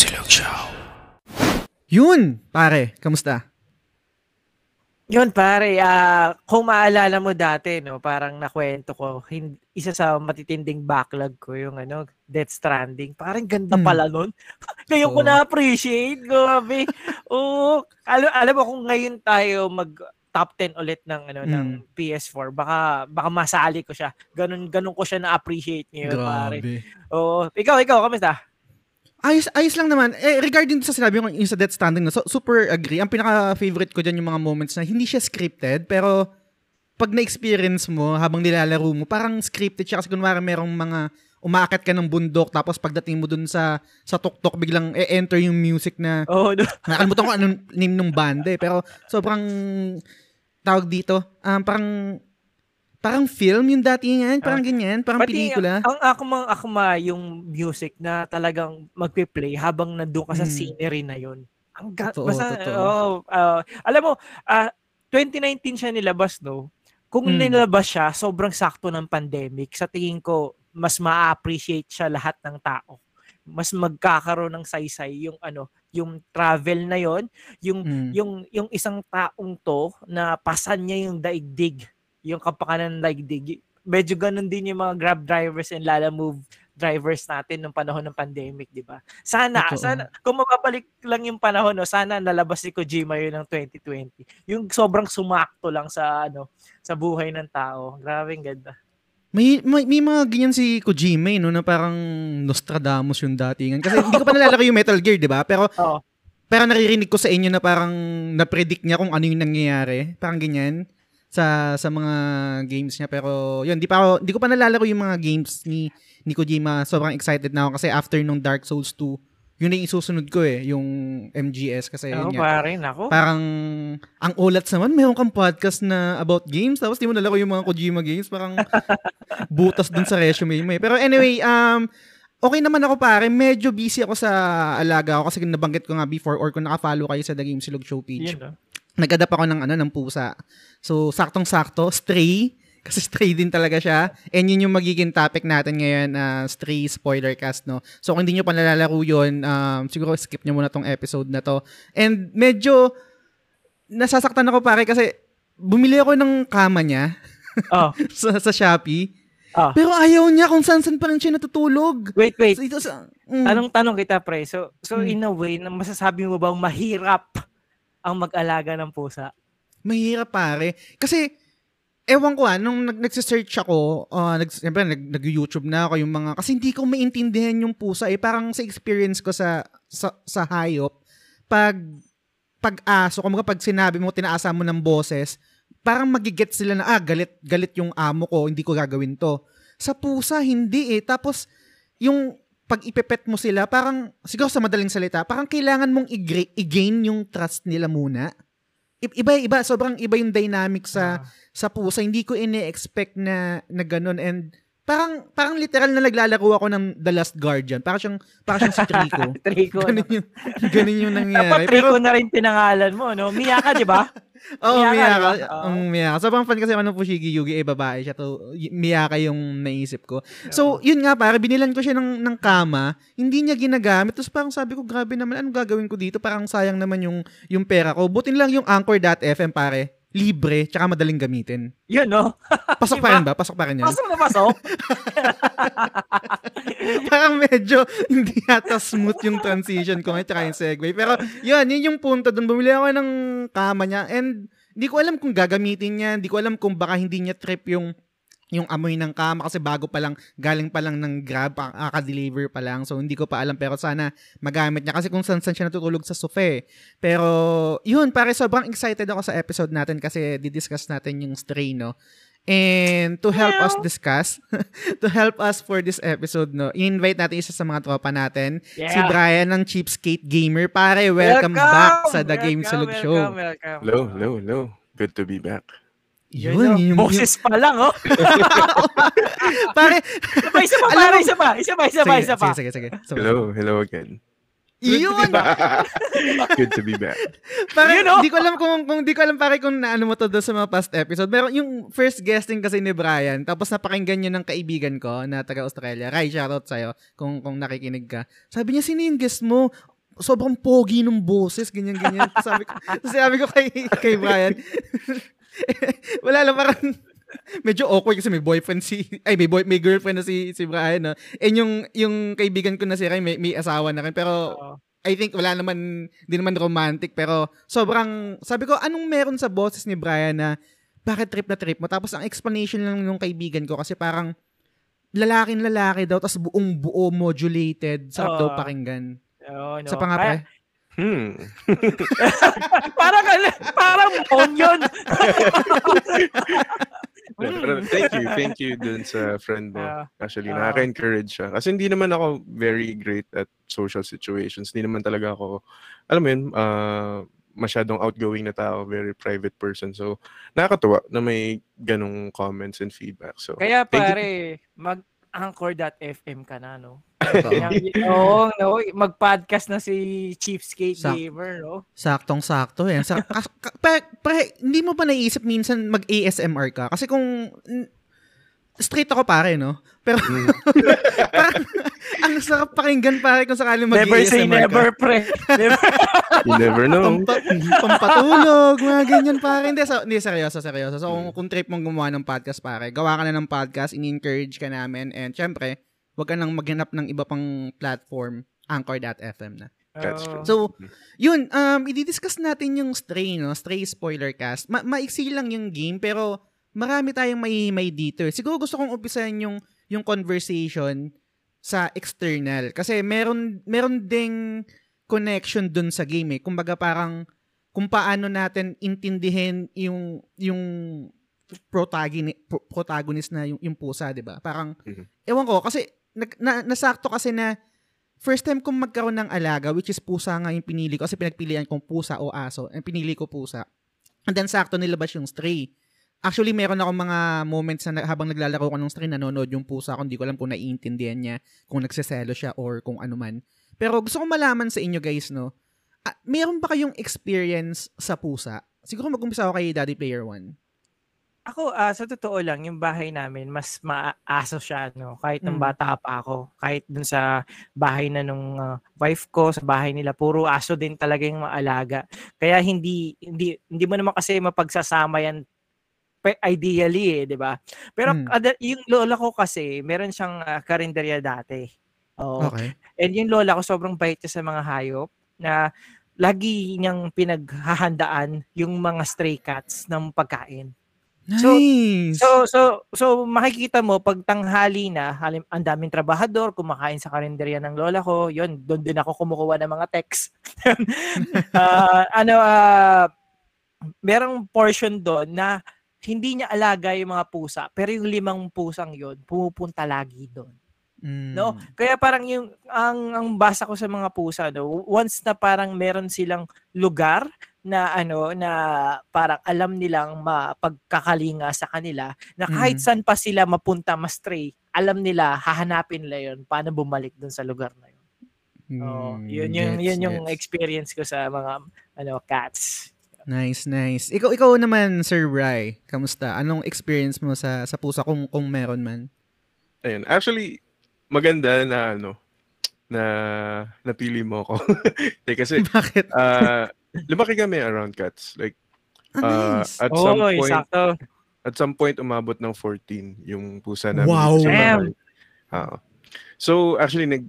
Silog Show. Yun, pare, kamusta? Yun pare, ah, kung maalala mo dati, no, parang nakwento ko, hin- isa sa matitinding backlog ko yung ano, Death Stranding. Parang ganda Hmm. pala nun. Ngayon ko Oo. na-appreciate, grabe. Oo, alam, alam mo kung ngayon tayo mag top 10 ulit ng ano ng Hmm. PS4 baka baka masali ko siya ganun ganun ko siya na-appreciate ngayon pare oo ikaw ikaw kamusta Ayos, ayos lang naman. Eh, regarding sa sinabi ko yung sa Death Standing, na, so, super agree. Ang pinaka-favorite ko dyan yung mga moments na hindi siya scripted, pero pag na-experience mo habang nilalaro mo, parang scripted siya kasi kunwari merong mga umaakit ka ng bundok tapos pagdating mo dun sa sa tuktok biglang e-enter yung music na oh no. nakalimutan ko anong name ng banda eh, pero sobrang tawag dito, um, parang parang film yung datingan, parang ganyan, parang Pati pelikula. ang akma akma yung music na talagang magpe-play habang nandoon ka sa Mm. scenery na yon. Ang ga- Totoo, basta totoo. oh, ah, alam mo, ah, 2019 siya nilabas no. Kung Mm. nilabas siya, sobrang sakto ng pandemic. Sa tingin ko, mas ma-appreciate siya lahat ng tao. Mas magkakaroon ng saysay yung ano, yung travel na yon, yung Mm. yung yung isang taong to na pasan niya yung daigdig, yung kapakanan ng daigdig. Medyo ganun din yung mga Grab drivers and Lala Move drivers natin nung panahon ng pandemic, di ba? Sana, Totoo. sana, kung mababalik lang yung panahon, no, sana nalabas si Kojima yun ng 2020. Yung sobrang sumakto lang sa, ano, sa buhay ng tao. Grabe, ang ganda. May, may, may mga ganyan si Kojima, eh, no, na parang Nostradamus yung datingan. Kasi hindi ko pa nalalaki yung Metal Gear, di ba? Pero, Oo. pero naririnig ko sa inyo na parang na-predict niya kung ano yung nangyayari. Parang ganyan sa sa mga games niya pero yun di pa ako, di ko pa nalalaro yung mga games ni ni Kojima sobrang excited na ako kasi after nung Dark Souls 2 yun na yung isusunod ko eh yung MGS kasi Oo, yun pare, nako. parang ang ulat naman mayroon kang podcast na about games tapos di mo nalaro yung mga Kojima games parang butas dun sa resume mo eh. pero anyway um okay naman ako pare medyo busy ako sa alaga ko kasi nabanggit ko nga before or kung naka-follow kayo sa The Game Silog Show page Yun, no? nag-adapt ako ng ano ng pusa so saktong-sakto stray kasi stray din talaga siya. And yun yung magiging topic natin ngayon, uh, stray spoiler cast, no? So kung hindi nyo pa nalalaro yun, um, siguro skip nyo muna tong episode na to. And medyo, nasasaktan ako pare kasi bumili ako ng kama niya Oh, sa, sa Shopee. Ah. Pero ayaw niya kung saan-saan pa rin siya natutulog. wait, wait. So ito sa... mm. Tanong tanong kita pre. So so Hmm. in a way masasabi mo bang mahirap ang mag-alaga ng pusa? Mahirap pare. Kasi, ewan ko ah, nung nag nagsisearch ako, uh, nag, siyempre, nag, nag-YouTube na ako yung mga, kasi hindi ko maintindihan yung pusa eh. Parang sa experience ko sa, sa, sa hayop, pag, pag aso, kumbaga pag sinabi mo, tinaasa mo ng boses, parang magigets sila na, ah, galit, galit yung amo ko, hindi ko gagawin to. Sa pusa, hindi eh. Tapos, yung pag ipepet mo sila, parang, siguro sa madaling salita, parang kailangan mong i-gain yung trust nila muna. Iba, iba, sobrang iba yung dynamic sa sa pusa. Hindi ko ini-expect na, na ganun. And parang, parang literal na naglalaro ako ng The Last Guardian. Parang siyang, parang siyang si Trico. Trico. ganun no? yung, ganun yung Dapat nangyari. Trico Pero, na rin pinangalan mo, no? Miyaka, di ba? oh, Miyaka, Miyaka. Oo. Um, Miyaka. Sobrang fan kasi ako ng Fushigi Yugi, eh, babae siya. To, Miyaka yung naisip ko. So, yun nga, para binilan ko siya ng, ng kama, hindi niya ginagamit. Tapos parang sabi ko, grabe naman, anong gagawin ko dito? Parang sayang naman yung, yung pera ko. Butin lang yung Anchor.fm, pare. Libre, tsaka madaling gamitin. Yun, no? Pasok pa rin ba? Pasok pa rin yan? Pasok na pasok. parang medyo hindi yata smooth yung transition ko ngayon tsaka yung segue. Pero yun, yun yung punto doon. Bumili ako ng kama niya and hindi ko alam kung gagamitin niya. Hindi ko alam kung baka hindi niya trip yung yung amoy ng kama kasi bago pa lang, galing pa lang ng grab, aka-deliver pa lang. So, hindi ko pa alam. Pero sana magamit niya kasi kung saan saan siya natutulog sa sofa eh. Pero, yun, pare, sobrang excited ako sa episode natin kasi didiscuss natin yung stray, no? And to help us discuss, to help us for this episode, no, i-invite natin isa sa mga tropa natin, Yeah. si Brian ng Cheapskate Gamer. Pare, welcome, back sa The Game Sulog Show. Welcome, welcome. Hello, hello, hello. Good to be back. Yun, Yun, yun, yun. Boses pa lang, oh. Pare, Isa pa, isa pa, pare, isa pa, isa pa, isa pa, sige, isa pa. sige, sige, sige. So, Hello, hello again. Yun! Good to be back. Pare, Yun, oh. di ko alam kung, kung di ko alam pare kung naano mo to doon sa mga past episode. Pero yung first guesting kasi ni Brian, tapos napakinggan niya ng kaibigan ko na taga Australia. Rai, shoutout sa'yo kung, kung nakikinig ka. Sabi niya, sino yung guest mo? sobrang pogi ng boses, ganyan, ganyan. sabi ko, sabi ko kay, kay Brian, wala lang parang, medyo awkward kasi may boyfriend si, ay, may, boy, may girlfriend na si, si Brian, no? And yung, yung kaibigan ko na si Ray, may, may asawa na rin. Pero, Oo. I think wala naman, di naman romantic, pero sobrang, sabi ko, anong meron sa boses ni Brian na, bakit trip na trip mo? Tapos ang explanation lang ng kaibigan ko kasi parang, lalaking lalaki daw, tapos buong buo modulated, sarap daw Oo. pakinggan. Oo, no. Sa pangapre? Hmm. parang, parang onion. Pero thank you, thank you dun sa friend mo. Ah, Actually, ah. nakaka-encourage siya. Kasi hindi naman ako very great at social situations. Hindi naman talaga ako, alam mo yun, ah, masyadong outgoing na tao, very private person. So, nakakatuwa na may ganong comments and feedback. So, Kaya pare, mag anchor.fm ka na, no? Oo, no? Mag-podcast na si Cheapskate Sak- Gamer, no? Saktong-sakto eh. Sa, ka, ka, pre, pre, hindi mo pa naisip minsan mag-ASMR ka? Kasi kung straight ako pare, no? Pero Mm. parang, ang sarap pakinggan pare kung sakali Never say never, ka. pre. Never. You never know. Pampa, pampatulog, mga ganyan pare. Hindi, so, hindi seryoso, seryoso. So, kung, kung trip mong gumawa ng podcast pare, gawa ka na ng podcast, in-encourage ka namin, and syempre, wag ka nang maghanap ng iba pang platform, anchor.fm na. That's true. So, yun, um, i-discuss natin yung Stray, no? Stray spoiler cast. Ma- maiksi lang yung game, pero marami tayong may may dito. eh. Siguro gusto kong umpisahan yung, yung conversation sa external. Kasi meron, meron ding connection dun sa game eh. Kumbaga parang kung paano natin intindihin yung yung protagonist, protagonist na yung, yung pusa, 'di ba? Parang Mhm. ewan ko kasi nag, na, nasakto kasi na first time kong magkaroon ng alaga which is pusa nga yung pinili ko kasi pinagpilian kong pusa o aso. Ang pinili ko pusa. And then sakto nilabas yung stray. Actually, meron ako mga moments na habang naglalaro ko ng stray, nanonood yung pusa ko. Hindi ko alam kung naiintindihan niya, kung nagseselo siya or kung ano man. Pero gusto ko malaman sa inyo guys, no? Ah, meron ba kayong experience sa pusa? Siguro mag-umpisa ako kay Daddy Player One. Ako, ah, sa totoo lang, yung bahay namin, mas maaso siya, no? Kahit nung Mm. bata pa ako. Kahit dun sa bahay na nung ah, wife ko, sa bahay nila, puro aso din talaga yung maalaga. Kaya hindi, hindi, hindi mo naman kasi mapagsasama yan ideally eh, di ba? Pero Mm. kada- yung lola ko kasi, meron siyang ah, karinderya dati. Oo. Okay. And yung lola ko, sobrang bait niya sa mga hayop na lagi niyang pinaghahandaan yung mga stray cats ng pagkain. So- Nice! So so so makikita mo pag tanghali na, halim ang daming trabahador kumakain sa karinderya ng lola ko. 'Yon, doon din ako kumukuha ng mga text. Ah, ano ah merong portion doon na hindi niya alaga yung mga pusa, pero yung limang pusang 'yon pumupunta lagi doon. Mm. No? Kaya parang yung ang ang basa ko sa mga pusa no, once na parang meron silang lugar na ano na parang alam nilang mapagkakalinga sa kanila na kahit Mhm. saan pa sila mapunta ma-stray, alam nila hahanapin nila 'yon paano bumalik dun sa lugar na 'yon. Oh, Mm, yun yung gets, yun yung gets. experience ko sa mga ano cats. Nice, nice. Ikaw ikaw naman, Sir Bry, kamusta? Anong experience mo sa sa pusa kung kung meron man? Ayun. Actually, maganda na ano, na napili mo ako. Eh, kasi, Bakit? ah, lumaki kami around cats. Like, Ah, ah, nice. at some Oh, point, sakto. at some point, umabot ng 14 yung pusa namin. Wow. Oo. So, actually, nag,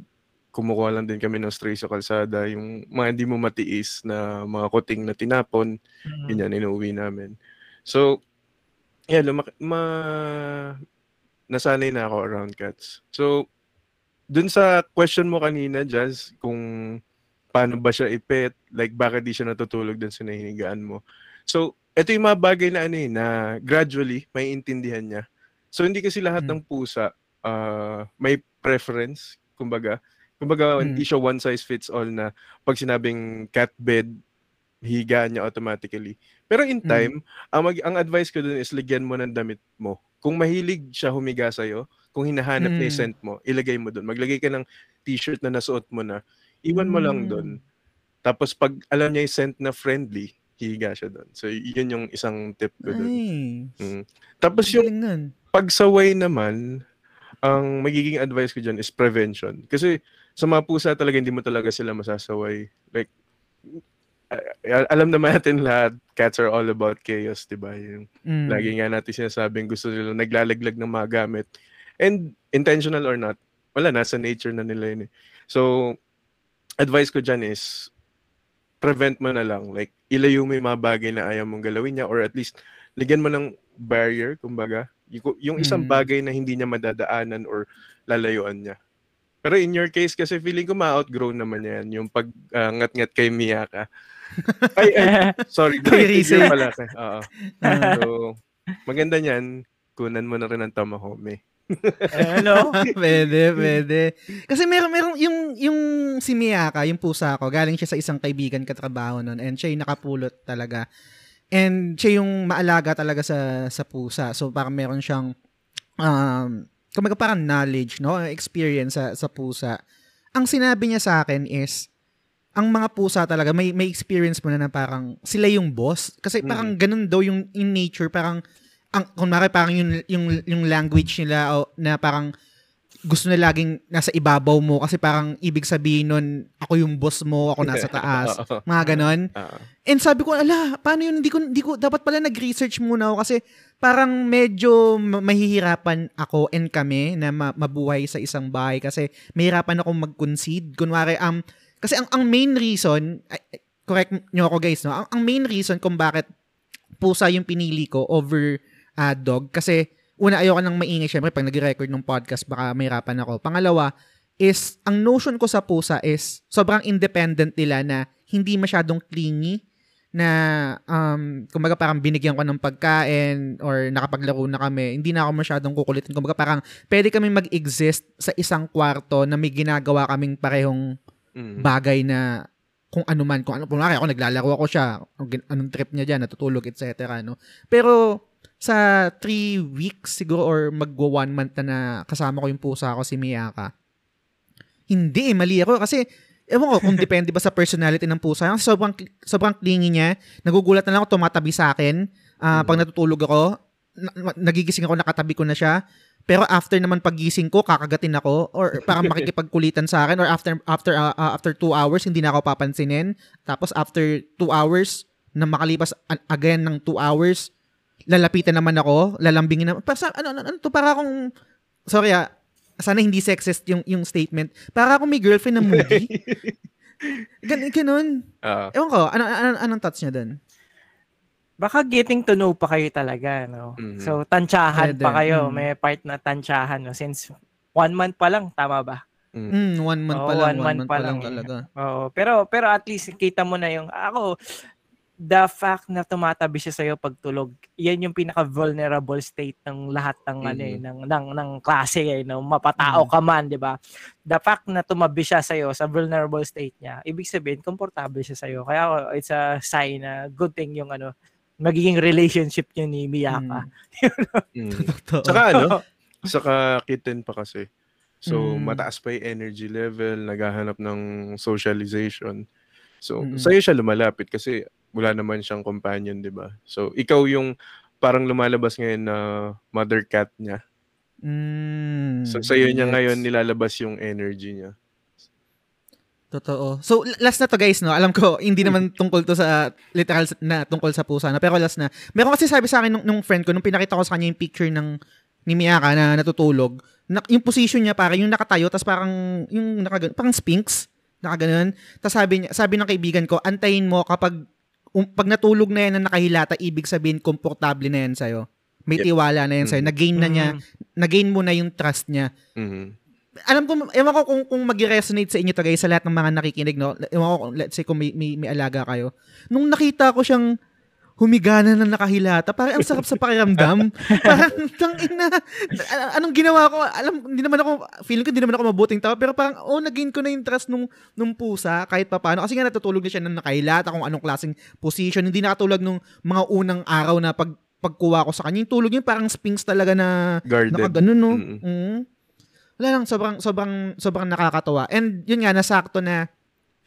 kumukuha lang din kami ng stray sa kalsada. Yung mga hindi mo matiis na mga kuting na tinapon, Mm. Ganyan, inuwi namin. So, yeah, lumaki, ma, nasanay na ako around cats. So, dun sa question mo kanina, Jazz, kung paano ba siya ipet, like bakit di siya natutulog dun sa nahinigaan mo. So, ito yung mga bagay na ano eh, na gradually may intindihan niya. So, hindi kasi lahat Hmm. ng pusa ah, may preference, kumbaga. Kumbaga, Hmm. hindi siya one size fits all na pag sinabing cat bed, higaan niya automatically. Pero in Mm. time, ang, mag- ang advice ko dun is ligyan mo ng damit mo. Kung mahilig siya humiga sa'yo, kung hinahanap Mm. scent mo, ilagay mo dun. Maglagay ka ng t-shirt na nasuot mo na, iwan mo lang Mm. dun. Tapos pag alam niya yung scent na friendly, hihiga siya dun. So, yun yung isang tip ko dun. Nice. Mm. Tapos yung pagsaway naman, ang magiging advice ko dyan is prevention. Kasi sa mga pusa talaga hindi mo talaga sila masasaway. Like alam naman natin lahat, cats are all about chaos, 'di ba? Yung Mm. lagi nga natin sinasabing gusto nila naglalaglag ng mga gamit. And intentional or not, wala nasa nature na nila yun. Eh. So advice ko diyan is prevent mo na lang. Like ilayo mo yung mga bagay na ayaw mong galawin niya or at least ligyan mo ng barrier, kumbaga. Yung, yung isang Mm. bagay na hindi niya madadaanan or lalayuan niya. Pero in your case kasi feeling ko ma-outgrow naman yan. Yung pag ah, ngat-ngat kay Miyaka. ay, ay, sorry. Kay. Rizzo pala. Oo. Ah. So, maganda niyan. Kunan mo na rin ang tamahome. ano? pwede, pwede. Kasi meron, meron, yung, yung si Miyaka, yung pusa ko, galing siya sa isang kaibigan katrabaho nun, and siya yung nakapulot talaga. And siya yung maalaga talaga sa, sa pusa. So, parang meron siyang, um, kumaga parang knowledge, no? Experience sa, sa pusa. Ang sinabi niya sa akin is, ang mga pusa talaga, may, may experience mo na na parang sila yung boss. Kasi parang ganun daw yung in nature, parang ang kunwari parang yung yung yung language nila o, na parang gusto na laging nasa ibabaw mo kasi parang ibig sabihin nun ako yung boss mo, ako nasa taas. Mga ganon. Ah, And sabi ko, ala, paano yun? Hindi ko, hindi ko, dapat pala nag-research muna ako kasi parang medyo ma- mahihirapan ako and kami na ma- mabuhay sa isang bahay kasi mahirapan akong mag-concede. Kunwari, um, kasi ang, ang main reason, correct nyo ako guys, no? Ang, ang main reason kung bakit pusa yung pinili ko over ah, dog kasi una ayoko nang maingay syempre pag nag-record ng podcast baka mahirapan ako. Pangalawa is ang notion ko sa pusa is sobrang independent nila na hindi masyadong clingy na um kumbaga parang binigyan ko ng pagkain or nakapaglaro na kami, hindi na ako masyadong kukulitin. Kumbaga parang pwede kami mag-exist sa isang kwarto na may ginagawa kaming parehong mm. bagay na kung ano man, kung ano, kung ako naglalaro ako siya, anong trip niya dyan, natutulog, etc. No? Pero sa three weeks siguro or magwa one month na, na kasama ko yung pusa ko si Miyaka, hindi eh, mali ako kasi ewan ko kung depende ba sa personality ng pusa. Kasi sobrang, sobrang clingy niya. Nagugulat na lang ako, tumatabi sa akin. Ah, Pag natutulog ako, na- nagigising ako, nakatabi ko na siya. Pero after naman pagising ko, kakagatin ako or parang makikipagkulitan sa akin or after after uh, uh, after two hours hindi na ako papansinin. Tapos after two hours na makalipas again ng two hours, lalapitan naman ako, lalambingin naman. Para sa, ano, ano, ano to, para akong, sorry ah, sana hindi sexist yung, yung statement. Para akong may girlfriend na movie. Gan, ganun. Ah, Ewan ko, ano, ano, anong thoughts niya dun? Baka getting to know pa kayo talaga, no? Mhm. So, tansyahan Pwede. pa kayo. Mm. May part na tansyahan, no? Since one month pa lang, tama ba? Mm, one month Oo, pa lang, one one, month month pa pa lang lang. talaga. Oo. Pero, pero at least kita mo na yung, ako, the fact na tumatabi siya sa'yo pag tulog, yan yung pinaka-vulnerable state ng lahat ng, ano, eh, ng, ng, ng klase, eh, no? mapatao Mhm. ka man, di ba? The fact na tumabi siya sa'yo sa vulnerable state niya, ibig sabihin, komportable siya sa'yo. Kaya it's a sign na good thing yung ano, magiging relationship niyo ni Miyaka. mm. Totoo. Saka ano, saka kitten pa kasi. So, Mm. mataas pa yung energy level, naghahanap ng socialization. So, Mm. sa'yo siya lumalapit kasi wala naman siyang companion, di ba? So, ikaw yung parang lumalabas ngayon na mother cat niya. Mm, So, sa'yo niya gets. ngayon nilalabas yung energy niya. Totoo. So, last na to guys, no? Alam ko, hindi naman tungkol to sa, literal na tungkol sa pusa, no? Pero last na. Meron kasi sabi sa akin nung, nung friend ko, nung pinakita ko sa kanya yung picture ng ni Miyaka na natutulog, na, yung position niya parang yung nakatayo, tapos parang, yung nakagan, parang sphinx, nakaganon. Tapos sabi, niya, sabi ng kaibigan ko, antayin mo kapag, um, pag natulog na yan na nakahilata, ibig sabihin, komportable na yan sa'yo. May Yeah. tiwala na yan sa'yo. Mm. Nag-gain na niya, Mm. nag-gain mo na yung trust niya Mhm. alam ko, ewan ko kung, kung mag-resonate sa inyo to guys, sa lahat ng mga nakikinig, no? Ewan ko, let's say kung may, may, may alaga kayo. Nung nakita ko siyang humiga na ng nakahilata, parang ang sarap sa pakiramdam. parang, tang ina, anong ginawa ko? Alam, hindi naman ako, feeling ko hindi naman ako mabuting tao, pero parang, oh, naging ko na yung trust nung, nung pusa, kahit pa paano. Kasi nga natutulog na siya ng nakahilata, kung anong klaseng position. Hindi nakatulog nung mga unang araw na pag pagkuha ko sa kanya. Yung tulog niya parang sphinx talaga na Guarded. Nakaganon, no? Mm-mm. Mm. Wala lang, sobrang, sobrang, sobrang nakakatawa. And yun nga, nasakto na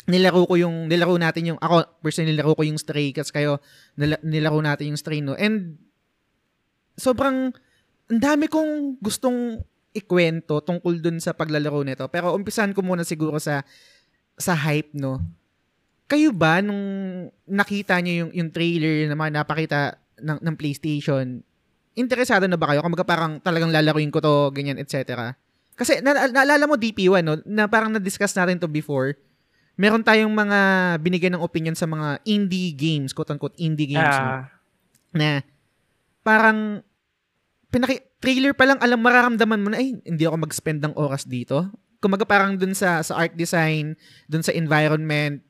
nilaro ko yung, nilaro natin yung, ako, personally, nilaro ko yung Stray Cats, kayo, nila- nilaro natin yung Stray, no? And, sobrang, ang dami kong gustong ikwento tungkol dun sa paglalaro nito. Pero umpisahan ko muna siguro sa sa hype, no? Kayo ba, nung nakita niyo yung, yung trailer na mga napakita ng, ng PlayStation, interesado na ba kayo? Kung parang talagang lalaruin ko to, ganyan, etc. Kasi na, naalala mo DP1, no? Na parang na-discuss natin to before. Meron tayong mga binigyan ng opinion sa mga indie games, quote-unquote indie games, no? Ah, na parang pinaki trailer pa lang alam mararamdaman mo na ay hindi ako mag-spend ng oras dito. Kumaga parang dun sa sa art design, dun sa environment.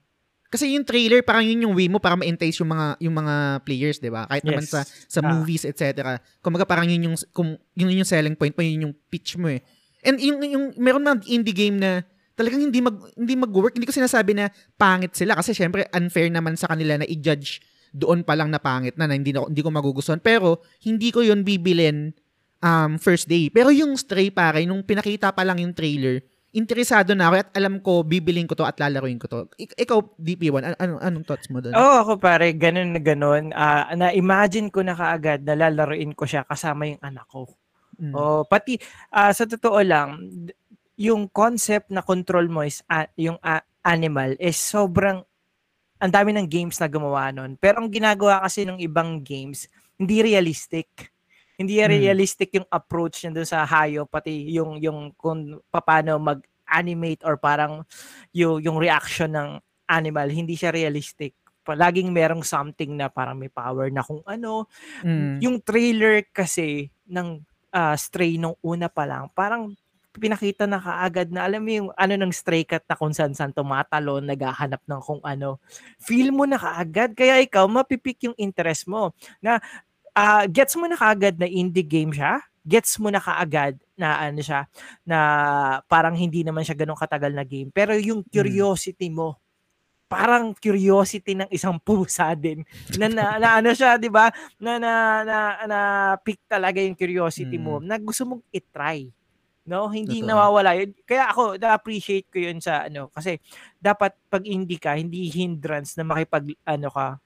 Kasi yung trailer parang yun yung way mo para ma-entice yung mga yung mga players, 'di ba? Kahit naman Yes. sa sa Ah. movies, etc. Kumaga parang yun yung kung yun yung selling point mo, yun yung pitch mo eh. And yung yung meron mga indie game na talagang hindi mag hindi mag-work. Hindi ko sinasabi na pangit sila kasi syempre unfair naman sa kanila na i-judge doon pa lang na pangit na, na hindi, na, hindi ko magugustuhan. Pero, hindi ko yun bibilin um, first day. Pero yung Stray pare, nung pinakita pa lang yung trailer, interesado na ako at alam ko, bibilin ko to at lalaruin ko to. Ik- ikaw, DP1, an- anong, anong thoughts mo doon? Oo, ako pare, ganun na ganun. Ah, na-imagine ko na kaagad na lalaruin ko siya kasama yung anak ko. Mm. Oh, pati ah, sa totoo lang, yung concept na control mo is a- yung a- animal is sobrang ang dami ng games na gumawa nun. Pero ang ginagawa kasi ng ibang games, hindi realistic. Hindi Hmm. realistic yung approach niya dun sa hayop, pati yung yung kung paano mag-animate or parang yung yung reaction ng animal, hindi siya realistic. Palaging merong something na parang may power na kung ano, Mm. yung trailer kasi ng ah, Stray nung una pa lang, parang pinakita na kaagad na alam mo yung ano ng Stray Cat na kung saan saan tumatalon, naghahanap ng kung ano. Feel mo na kaagad, kaya ikaw mapipik yung interest mo. Na ah, gets mo na kaagad na indie game siya, gets mo na kaagad na ano siya, na parang hindi naman siya ganun katagal na game. Pero yung curiosity mo, parang curiosity ng isang pusa din na, na, na ano siya 'di ba na na na, na pick talaga yung curiosity mo Mm. na gusto mong i-try no hindi Totoo. nawawala yun kaya ako na-appreciate ko yun sa ano kasi dapat pag indie ka hindi hindrance na makipag ano ka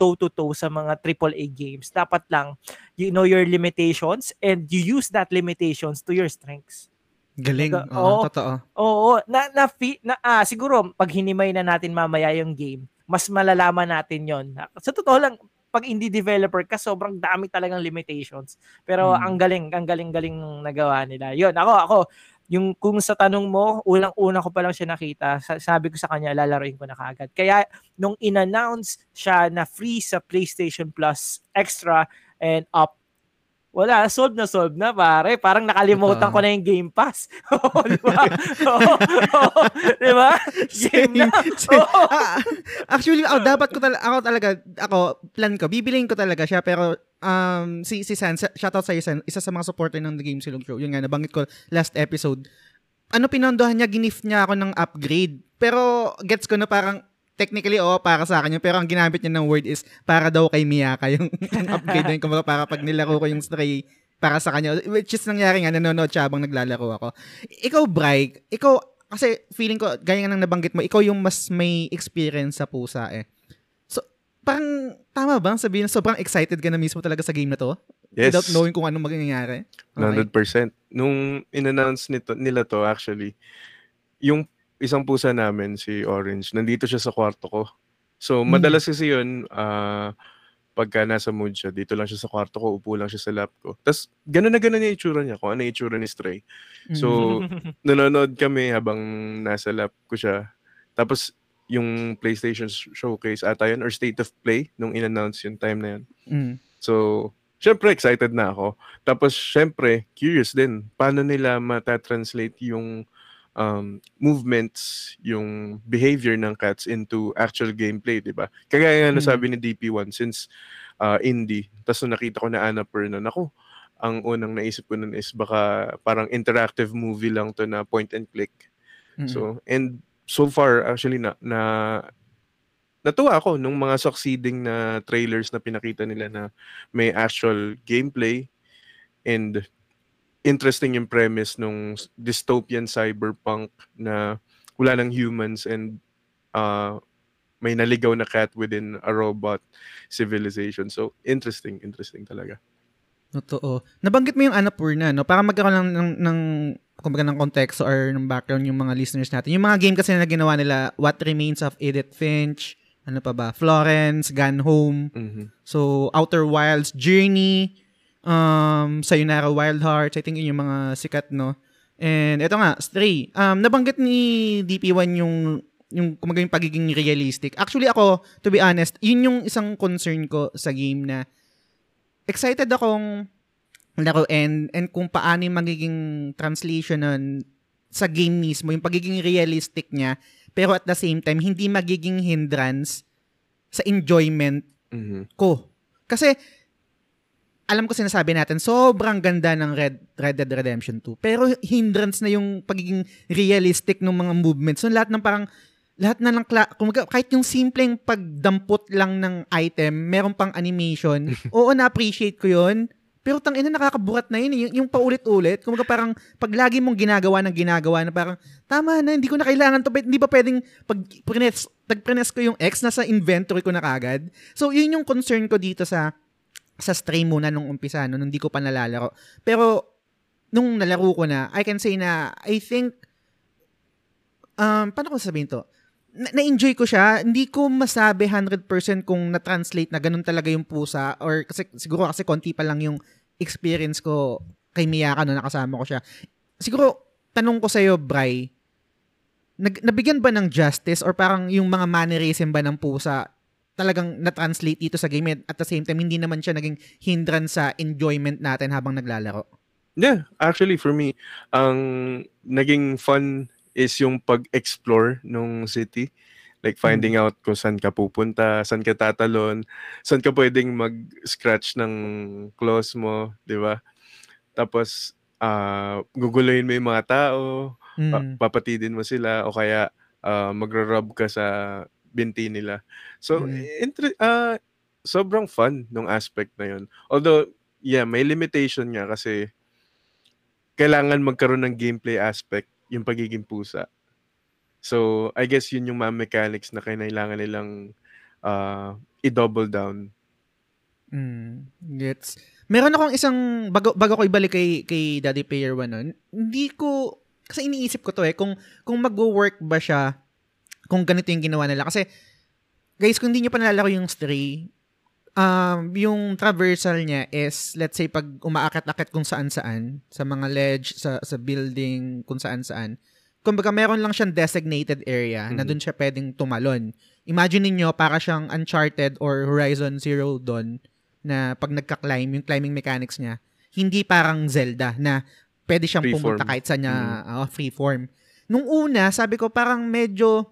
toe to toe sa mga AAA games dapat lang you know your limitations and you use that limitations to your strengths Galing. Naga- Oo, oo. totoo. Oo, na na, fi- na ah, siguro pag hinimay na natin mamaya yung game, mas malalaman natin 'yon. Sa totoo lang, pag indie developer ka, sobrang dami talagang limitations. Pero Hmm. ang galing, ang galing-galing nung nagawa nila. 'Yon, ako ako yung kung sa tanong mo, unang-una ko pa lang siya nakita, sa- sabi ko sa kanya, lalaroin ko na kaagad. Kaya, nung in-announce siya na free sa PlayStation Plus Extra and up, wala, solve na solve na pare. Parang nakalimutan ko na yung Game Pass. Oo, di ba? Oo, di ba? Game na. Oo. Ah, actually, ako, dapat ko talaga, ako talaga, ako, plan ko, bibiliin ko talaga siya, pero um, si, si San, sa- shoutout sa San, isa sa mga supporter ng The Game Silog Show, yun nga, nabanggit ko last episode, ano pinondohan niya, gift niya ako ng upgrade. Pero, gets ko na parang, technically, oo, para sa akin yun. Pero ang ginamit niya ng word is, para daw kay Miyaka yung, yung upgrade na yun. Kumbaga, para pag nilaro ko yung stray, para sa kanya. Which is nangyari nga, nanonood siya habang naglalaro ako. Ikaw, Bry, ikaw, kasi feeling ko, gaya nga nang nabanggit mo, ikaw yung mas may experience sa pusa eh. So, parang, tama ba? Sabihin, sobrang excited ka na mismo talaga sa game na to? Yes. Without knowing kung anong mangyayari? Okay. 100%. Nung in-announce nito, nila to, actually, yung isang pusa namin, si Orange, nandito siya sa kwarto ko. So, Mm. madalas kasi yun, ah, pagka nasa mood siya, dito lang siya sa kwarto ko, upo lang siya sa lap ko. Tapos, gano'n na gano'n yung itsura niya, kung ano yung itsura ni Stray. Mm. So, nanonood kami habang nasa lap ko siya. Tapos, yung PlayStation Showcase ata yun, or State of Play, nung in-announce yung time na yun. Mm. So, syempre excited na ako. Tapos syempre curious din paano nila mata-translate yung um, movements, yung behavior ng cats into actual gameplay, 'di ba? Kaya nga Mm. nasabi ni DP1 since uh, indie, tapos nung nakita ko na Annapurna, nun, ako, ang unang naisip ko nun is baka parang interactive movie lang to na point and click. Mm. So, and so far actually na, na natuwa ako nung mga succeeding na trailers na pinakita nila na may actual gameplay and interesting yung premise nung dystopian cyberpunk na wala nang humans and uh, may naligaw na cat within a robot civilization. So, interesting, interesting talaga. Totoo. Nabanggit mo yung Annapurna, no? Para magkaroon lang ng, ng kumbaga ng konteksto or ng background yung mga listeners natin. Yung mga game kasi na ginawa nila, What Remains of Edith Finch, ano pa ba, Florence, Gone Home, Mhm. so Outer Wilds, Journey, um, Sayonara Wild Hearts, I think yun yung mga sikat, no? And eto nga, Stray. Um, nabanggit ni DP1 yung yung kumaga yung pagiging realistic. Actually ako, to be honest, yun yung isang concern ko sa game na excited akong laro and, and kung paano yung magiging translation nun sa game mismo, yung pagiging realistic niya, pero at the same time, hindi magiging hindrance sa enjoyment Mhm. ko. Kasi, alam ko sinasabi natin, sobrang ganda ng Red, Red Dead Redemption 2. Pero hindrance na yung pagiging realistic ng mga movements. So, lahat ng parang, lahat na ng, kla- kumaga, kahit yung simpleng pagdampot lang ng item, meron pang animation, oo, na-appreciate ko yun. Pero tang ina nakakaburat na yun, eh. yung, yung paulit-ulit. Kumaga parang pag lagi mong ginagawa ng ginagawa na parang tama na, hindi ko na kailangan to, hindi ba pwedeng pag prines, pag prines ko yung X nasa inventory ko na kagad. So yun yung concern ko dito sa sa Stray muna nung umpisa, no, nung hindi ko pa nalalaro. Pero nung nalaro ko na, I can say na I think um paano ko sabihin to? Na- na-enjoy ko siya. Hindi ko masabi 100% kung na-translate na ganun talaga yung pusa or kasi siguro kasi konti pa lang yung experience ko kay Miyaka no nakasama ko siya. Siguro tanong ko sa iyo, Bray, nag, nabigyan ba ng justice or parang yung mga mannerism ba ng pusa talagang na-translate dito sa game at the same time hindi naman siya naging hindrance sa enjoyment natin habang naglalaro. Yeah, actually for me, ang naging fun is yung pag-explore nung city. Like finding out kung saan ka pupunta, saan ka tatalon, saan ka pwedeng mag-scratch ng claws mo, di ba? Tapos, ah guguluhin mo yung mga tao, pa- Mm. papatidin mo sila, o kaya ah, magra-rub ka sa binti nila. So, Mm. inter- ah, sobrang fun nung aspect na yun. Although, yeah, may limitation nga kasi kailangan magkaroon ng gameplay aspect yung pagiging pusa. So, I guess yun yung mga mechanics na kailangan nilang ah, i-double down. Mm, gets. Meron akong isang bago bago ko ibalik kay kay Daddy Player One nun. Hindi ko kasi iniisip ko to eh kung kung magwo-work ba siya kung ganito yung ginawa nila kasi guys kung hindi niyo pa nalalaro yung Stray um yung traversal niya is let's say pag umaakit-akit kung saan-saan sa mga ledge sa sa building kung saan-saan kumbaga meron lang siyang designated area na Mhm. doon siya pwedeng tumalon imagine niyo para siyang Uncharted or Horizon Zero Dawn na pag nagka-climb, yung climbing mechanics niya, hindi parang Zelda na pwede siyang Freeform. pumunta kahit saan niya ah, freeform. Nung una, sabi ko parang medyo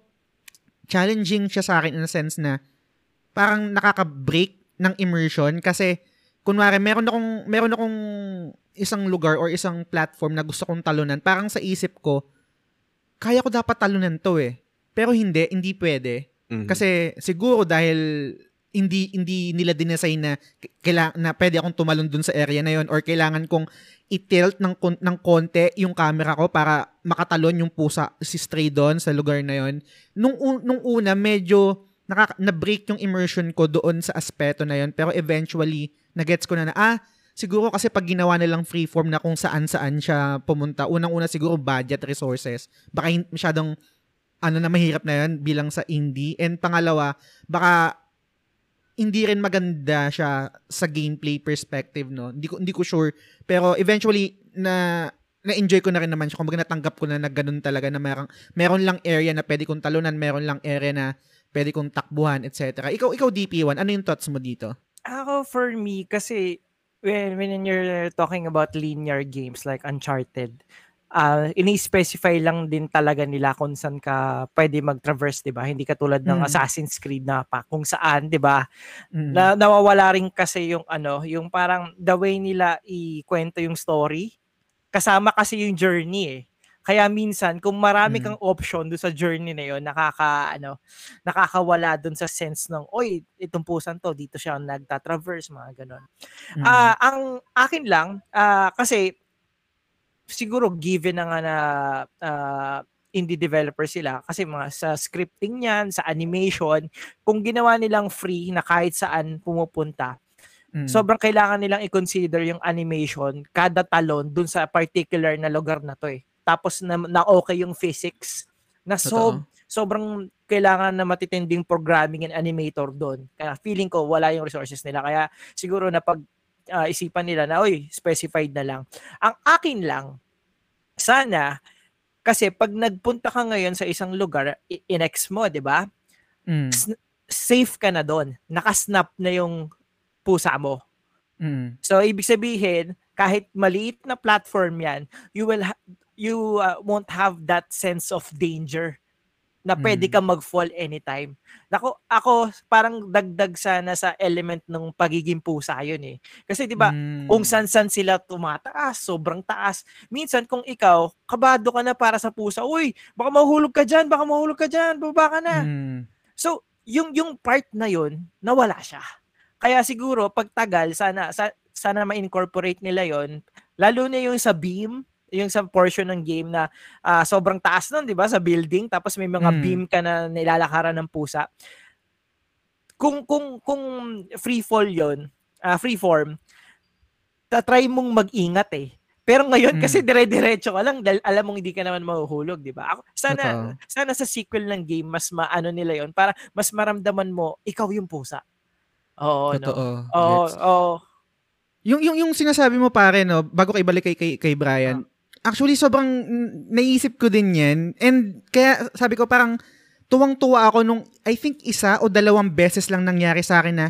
challenging siya sa akin in a sense na parang nakaka-break ng immersion kasi kunwari meron akong meron akong isang lugar or isang platform na gusto kong talunan, parang sa isip ko kaya ko dapat talunan to eh. Pero hindi, hindi pwede. Mhm. Kasi siguro dahil hindi hindi nila dinesign na kailangan na pwede akong tumalon dun sa area na yon or kailangan kong i-tilt ng ng konti yung camera ko para makatalon yung pusa si Stray doon sa lugar na yon. Nung un- nung una medyo nakaka- na-break yung immersion ko doon sa aspeto na yon pero eventually nagets ko na na ah siguro kasi pag ginawa nilang freeform na kung saan-saan siya pumunta unang-una siguro budget resources baka masyadong ano na mahirap na yan bilang sa indie. And pangalawa, baka hindi rin maganda siya sa gameplay perspective, no? Hindi ko, hindi ko sure. Pero eventually, na na-enjoy ko na rin naman siya. Kumbaga natanggap ko na na ganun talaga na merong, meron lang area na pwede kong talunan, meron lang area na pwede kong takbuhan, etc. Ikaw, ikaw DP1, ano yung thoughts mo dito? Ako, for me, kasi when, when you're talking about linear games like Uncharted, uh, ini-specify lang din talaga nila kung saan ka pwede mag-traverse, di ba? Hindi katulad ng Mm. Assassin's Creed na pa kung saan, di ba? Mm. Na, nawawala rin kasi yung ano, yung parang the way nila ikwento yung story, kasama kasi yung journey eh. Kaya minsan, kung marami Mm. kang option do sa journey na yon nakaka, ano, nakakawala dun sa sense ng, oy, itong pusan to, dito siya nagtatraverse, mga ganon. Mm. Ah, ang akin lang ah, kasi siguro given na nga na ah, indie developer sila kasi mga sa scripting niyan, sa animation, kung ginawa nilang free na kahit saan pumupunta, Mm. sobrang kailangan nilang i-consider yung animation kada talon dun sa particular na lugar na to eh. Tapos na, na okay yung physics na so, Totoo. sobrang kailangan na matitinding programming and animator doon. Kaya feeling ko wala yung resources nila. Kaya siguro na pag ah, isipan nila na, oy, specified na lang. Ang akin lang, sana, kasi pag nagpunta ka ngayon sa isang lugar, in-ex mo, di ba? Mm. S- safe ka na doon. Nakasnap na yung pusa mo. Mm. So ibig sabihin, kahit maliit na platform 'yan, you will ha- you uh, won't have that sense of danger na pwede Mm. kang mag-fall anytime. Nako, ako parang dagdag sana sa element ng pagiging pusa 'yun eh. Kasi 'di ba, Mm. kung san-san sila tumataas, sobrang taas. Minsan kung ikaw, kabado ka na para sa pusa, uy, baka mahulog ka diyan, baka mahulog ka diyan, baba ka na. Mm. So, yung yung part na yun, nawala siya. Kaya siguro pag tagal sana sa, sana ma-incorporate nila yon, lalo na yung sa beam, yung sa portion ng game na ah, sobrang taas nun, 'di ba, sa building tapos may mga Mm. beam ka na nilalakaran ng pusa. Kung kung kung free fall 'yon, ah, free form, ta-try mong mag-ingat eh. Pero ngayon Mm. kasi dire-diretso ka lang dahil alam mong hindi ka naman mahuhulog, 'di ba? Ako, sana Totoo. sana sa sequel ng game mas maano nila 'yon para mas maramdaman mo ikaw yung pusa. Oo, no. Totoo. Oo, Gets. oo. Yung, yung, yung sinasabi mo pare, no, bago kay balik kay, kay, kay Brian, actually sobrang naisip ko din yan. And kaya sabi ko parang tuwang-tuwa ako nung I think isa o dalawang beses lang nangyari sa akin na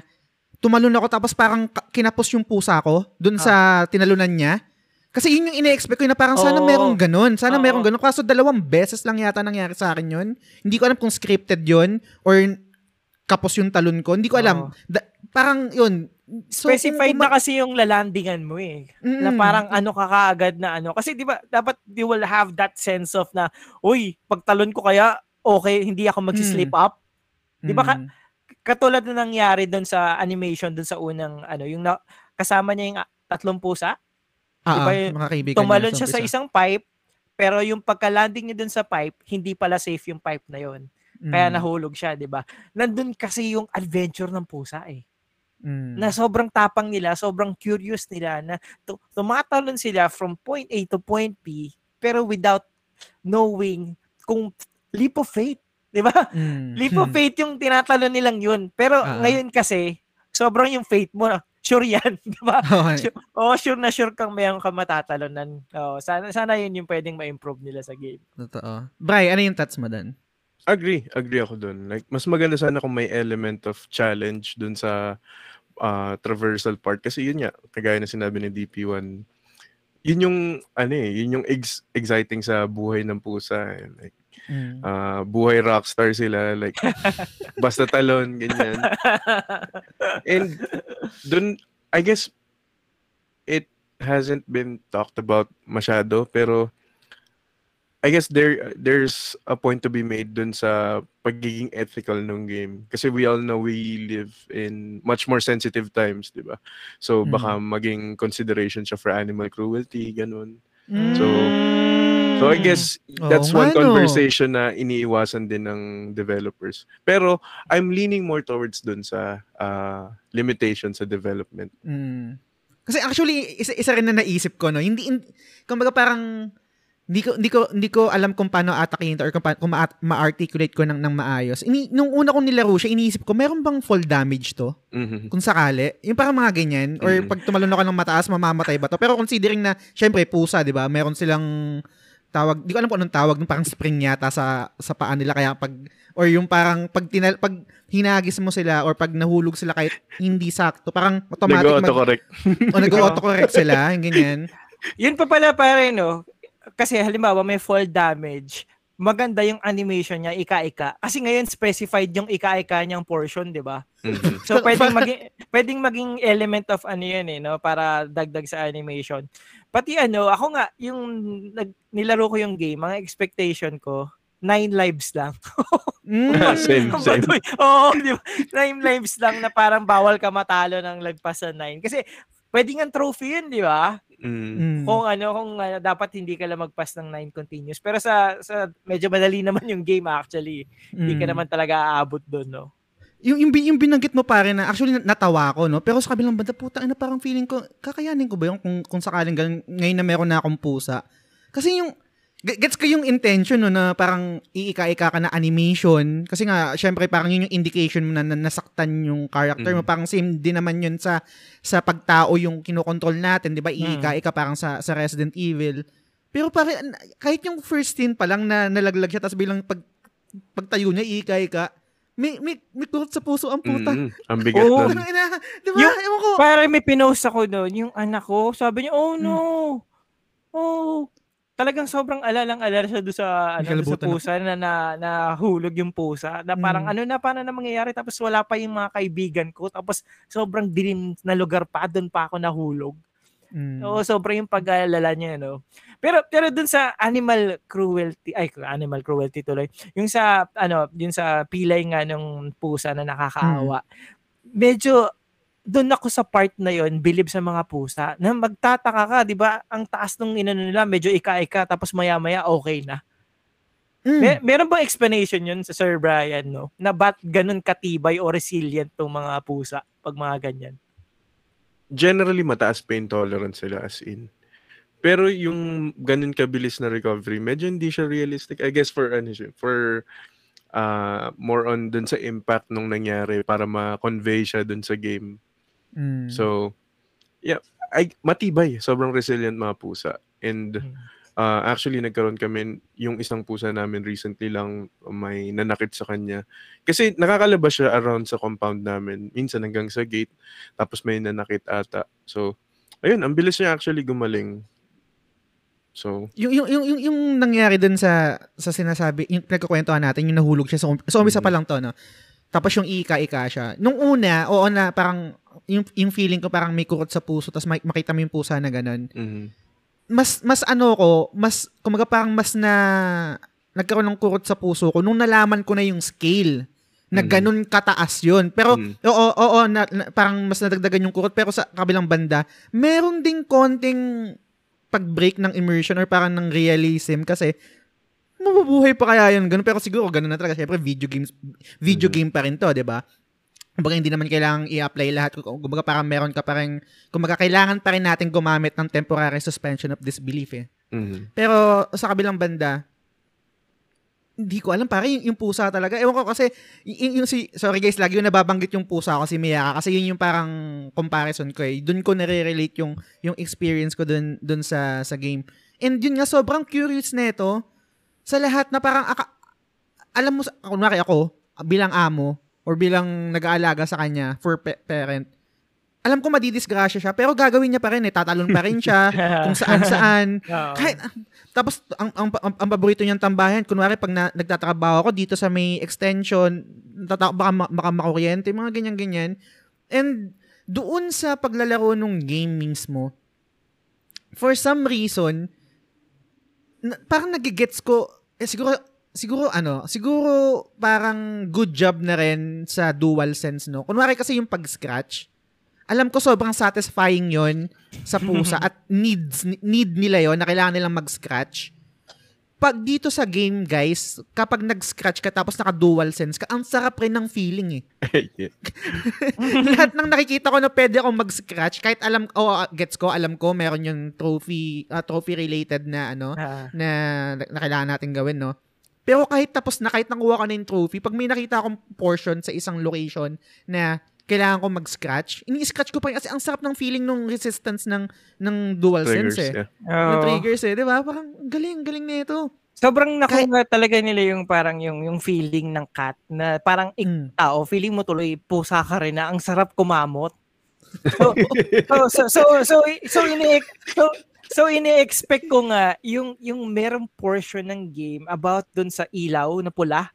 tumalon ako tapos parang kinapos yung pusa ko dun sa tinalunan niya. Kasi yun yung ine-expect ko na parang sana Oo. merong ganun. Sana Oo. merong ganun. Kaso dalawang beses lang yata nangyari sa akin yun. Hindi ko alam kung scripted yun or kapos yung talon ko. Hindi ko alam. Oo. Da- parang yun. So, Specified kung- na kasi yung lalandingan mo eh. Na Mm. parang ano ka kaagad na ano. Kasi di ba, dapat you will have that sense of na, uy, pagtalon ko kaya, okay, hindi ako magsislip up. Di ba ka- Mm. Katulad na nangyari doon sa animation, doon sa unang, ano, yung na, kasama niya yung ah, tatlong pusa. Ah, Di ba ah, yung mga kaibigan Tumalon siya sa isang pipe, pero yung pagka-landing niya dun sa pipe, hindi pala safe yung pipe na yon. Kaya Mm, nahulog siya, 'di ba? Nandun kasi yung adventure ng pusa eh. Mm. Na sobrang tapang nila, sobrang curious nila na tu- tumatalon sila from point A to point B pero without knowing kung leap of faith, 'di ba? Mm. Leap of faith yung tinatalon nilang yun. Pero Ah. ngayon kasi sobrang yung faith mo, sure yan, 'di ba? Okay. Sure, oh, sure na sure kang mayroon ka matatalonan. Oh, sana sana yun yung pwedeng ma-improve nila sa game. Totoo. Bri, ano yung thoughts mo doon? Agree, agree ako dun. Like, mas maganda sana kung may element of challenge dun sa ah, traversal part. Kasi yun nga, kagaya na sinabi ni DP1, yun yung, ano eh, yun yung ex- exciting sa buhay ng pusa. eh. Like, Mm. ah, buhay rockstar sila. Like, basta talon, ganyan. And dun, I guess, it hasn't been talked about masyado, pero I guess there there's a point to be made dun sa pagiging ethical ng game. Kasi we all know we live in much more sensitive times, di ba? So, baka maging consideration siya for animal cruelty, ganun. So, So, I guess Oo that's nga, one no. conversation na iniiwasan din ng developers. Pero, I'm leaning more towards dun sa ah, limitation sa development. Mm. Kasi actually isa, isa rin na naisip ko no. Hindi, hindi kumbaga parang hindi ko hindi ko hindi ko alam kung paano atakihin to or kung, pa, kung ma- ma-articulate ko ng, ng maayos. Ini, nung una kong nilaro siya, iniisip ko, meron bang fall damage to? Mhm. Kung sakali. Yung parang mga ganyan. Or Mhm. pag tumalon ako ng mataas, mamamatay ba to? Pero considering na, syempre, pusa, di ba? Meron silang tawag, di ko alam kung anong tawag, yung parang spring yata sa sa paa nila kaya pag or yung parang pag tinal, pag hinagis mo sila or pag nahulog sila kahit hindi sakto, parang automatic mag, Nag-autocorrect. o nag-autocorrect sila, yung ganyan. Yun pa pala pare, no? Kasi halimbawa may fall damage, maganda yung animation niya, ika-ika. Kasi ngayon specified yung ika-ika niyang portion, di ba? Mhm. So pwedeng maging pwedeng maging element of ano yan eh, no, para dagdag sa animation. Pati ano, ako nga yung nag, nilaro ko yung game, mga expectation ko, nine lives lang. Mm. Same, same. Baduy. Oo, di ba? Nine lives lang na parang bawal ka matalo ng lagpas sa nine. Kasi pwede nga trophy yun, di ba? Mm. Mm. Kung ano, kung ano, dapat hindi ka lang magpas ng nine continuous. Pero sa, sa medyo madali naman yung game actually. Hindi ka Mm. naman talaga aabot doon, no? yung, yung, yung binanggit mo pare na actually na- natawa ko, no? Pero sa kabilang banda, puta, na parang feeling ko, kakayanin ko ba yung kung, kung sakaling ganun, ngayon na meron na akong pusa? Kasi yung, gets ko yung intention, no, na parang iika-ika ka na animation. Kasi nga, syempre, parang yun yung indication mo na, na nasaktan yung character mo. Mm. Parang same din naman yun sa, sa pagtao yung kinokontrol natin, di ba? Iika-ika parang sa, sa Resident Evil. Pero pare, kahit yung first scene pa lang na nalaglag siya, tapos bilang pag, pagtayo niya, iika-ika, may, may, may kurot sa puso ang puta. Mm, ang bigat nun. Ano ina, di ba? Yung- Ewan ko. Parang may pinost ako doon, yung anak ko, sabi niya, oh no, oh, talagang sobrang alalang-alala siya doon sa, ano, doon sa kalabutan na- pusa na, na nahulog yung pusa. Na parang Mm. ano na, paano na mangyayari? Tapos wala pa yung mga kaibigan ko. Tapos sobrang dilim na lugar pa, doon pa ako nahulog. Mm. Oo, sobrang yung pag-aalala niya, no? Pero pero dun sa animal cruelty, ay animal cruelty tuloy. Yung sa ano, yung sa pilay nga ng pusa na nakakaawa. Medyo doon ako sa part na yon, believe sa mga pusa. Na magtataka ka, 'di ba? Ang taas nung inano nila, medyo ika-ika tapos maya-maya okay na. Mm. Mer- meron bang explanation yun sa Sir Brian, no? Na ba't ganun katibay o resilient tong mga pusa pag mga ganyan? Generally, mataas pain tolerance sila as in. Pero yung ganun kabilis na recovery, medyo hindi siya realistic. I guess for ano siya, for uh, more on dun sa impact nung nangyari para ma-convey siya dun sa game. Mm. So, yeah, ay, matibay. Sobrang resilient mga pusa. And Mm. uh, actually, nagkaroon kami, yung isang pusa namin recently lang may nanakit sa kanya. Kasi nakakalabas siya around sa compound namin. Minsan hanggang sa gate. Tapos may nanakit ata. So, ayun, ang bilis niya actually gumaling. So, yung, yung, yung, yung, yung nangyari dun sa, sa sinasabi, yung pinagkukwentuhan natin, yung nahulog siya sa, um- sa umpisa pa lang to, no? Tapos yung ika-ika siya. Nung una, oo na, parang, yung, yung feeling ko parang may kurot sa puso, tapos mak- makita mo yung pusa na ganun. mhm. Mas, mas ano ko, mas, kumaga parang mas na, nagkaroon ng kurot sa puso ko nung nalaman ko na yung scale na Mhm. ganun kataas yun. Pero, Mhm. oo, oo, na, na- parang mas nadagdagan yung kurot. Pero sa kabilang banda, meron ding konting pag-break ng immersion or parang ng realism kasi mabubuhay pa kaya yun ganun pero siguro ganun na talaga syempre video games video Mhm. game pa rin to 'di ba Kumbaga hindi naman kailangang i-apply lahat. Kumbaga parang meron ka pa rin, kumbaga kailangan pa rin natin gumamit ng temporary suspension of disbelief eh. Mhm. Pero sa kabilang banda, hindi ko alam pare yung, yung pusa talaga. Ewan ko kasi y- yung, si sorry guys, lagi yung nababanggit yung pusa ko si Miyaka kasi yun yung parang comparison ko eh. Doon ko nare-relate yung yung experience ko doon doon sa sa game. And yun nga sobrang curious nito sa lahat na parang aka, alam mo kunwari ako bilang amo or bilang nag-aalaga sa kanya for pe- parent. Alam ko madidisgrasya siya pero gagawin niya pa rin eh. Tatalon pa rin siya kung saan-saan. Kahit, tapos, ang, ang, ang, ang paborito niyang tambahan, kunwari pag na, nagtatrabaho ako dito sa may extension, tata, baka, baka makuryente, mga ganyan-ganyan. And, doon sa paglalaro ng game mismo, for some reason, na, parang nagigets ko, eh siguro, siguro ano, siguro parang good job na rin sa dual sense, no? Kunwari kasi yung pag-scratch, alam ko sobrang satisfying yon sa pusa at needs need nila yon na kailangan nilang mag-scratch. Pag dito sa game, guys, kapag nag-scratch ka tapos naka-dual sense ka, ang sarap rin ng feeling eh. Lahat ng nakikita ko na pwede akong mag-scratch, kahit alam, oh, gets ko, alam ko, meron yung trophy, ah, trophy related na ano, Ah. na, na kailangan natin gawin, no? Pero kahit tapos na, kahit nakuha ko na yung trophy, pag may nakita akong portion sa isang location na kailangan ko mag-scratch, ini-scratch ko pa rin kasi ang sarap ng feeling ng resistance ng ng dual Triggers, sense eh. yeah. Ng Oo. triggers eh, di ba? Parang galing, galing na ito. Sobrang nakuha talaga nila yung parang yung yung feeling ng cat na parang Mm. tao, feeling mo tuloy pusa ka rin na ang sarap kumamot. So so so so so, so ini so, so ini-expect ko nga yung yung merong portion ng game about dun sa ilaw na pula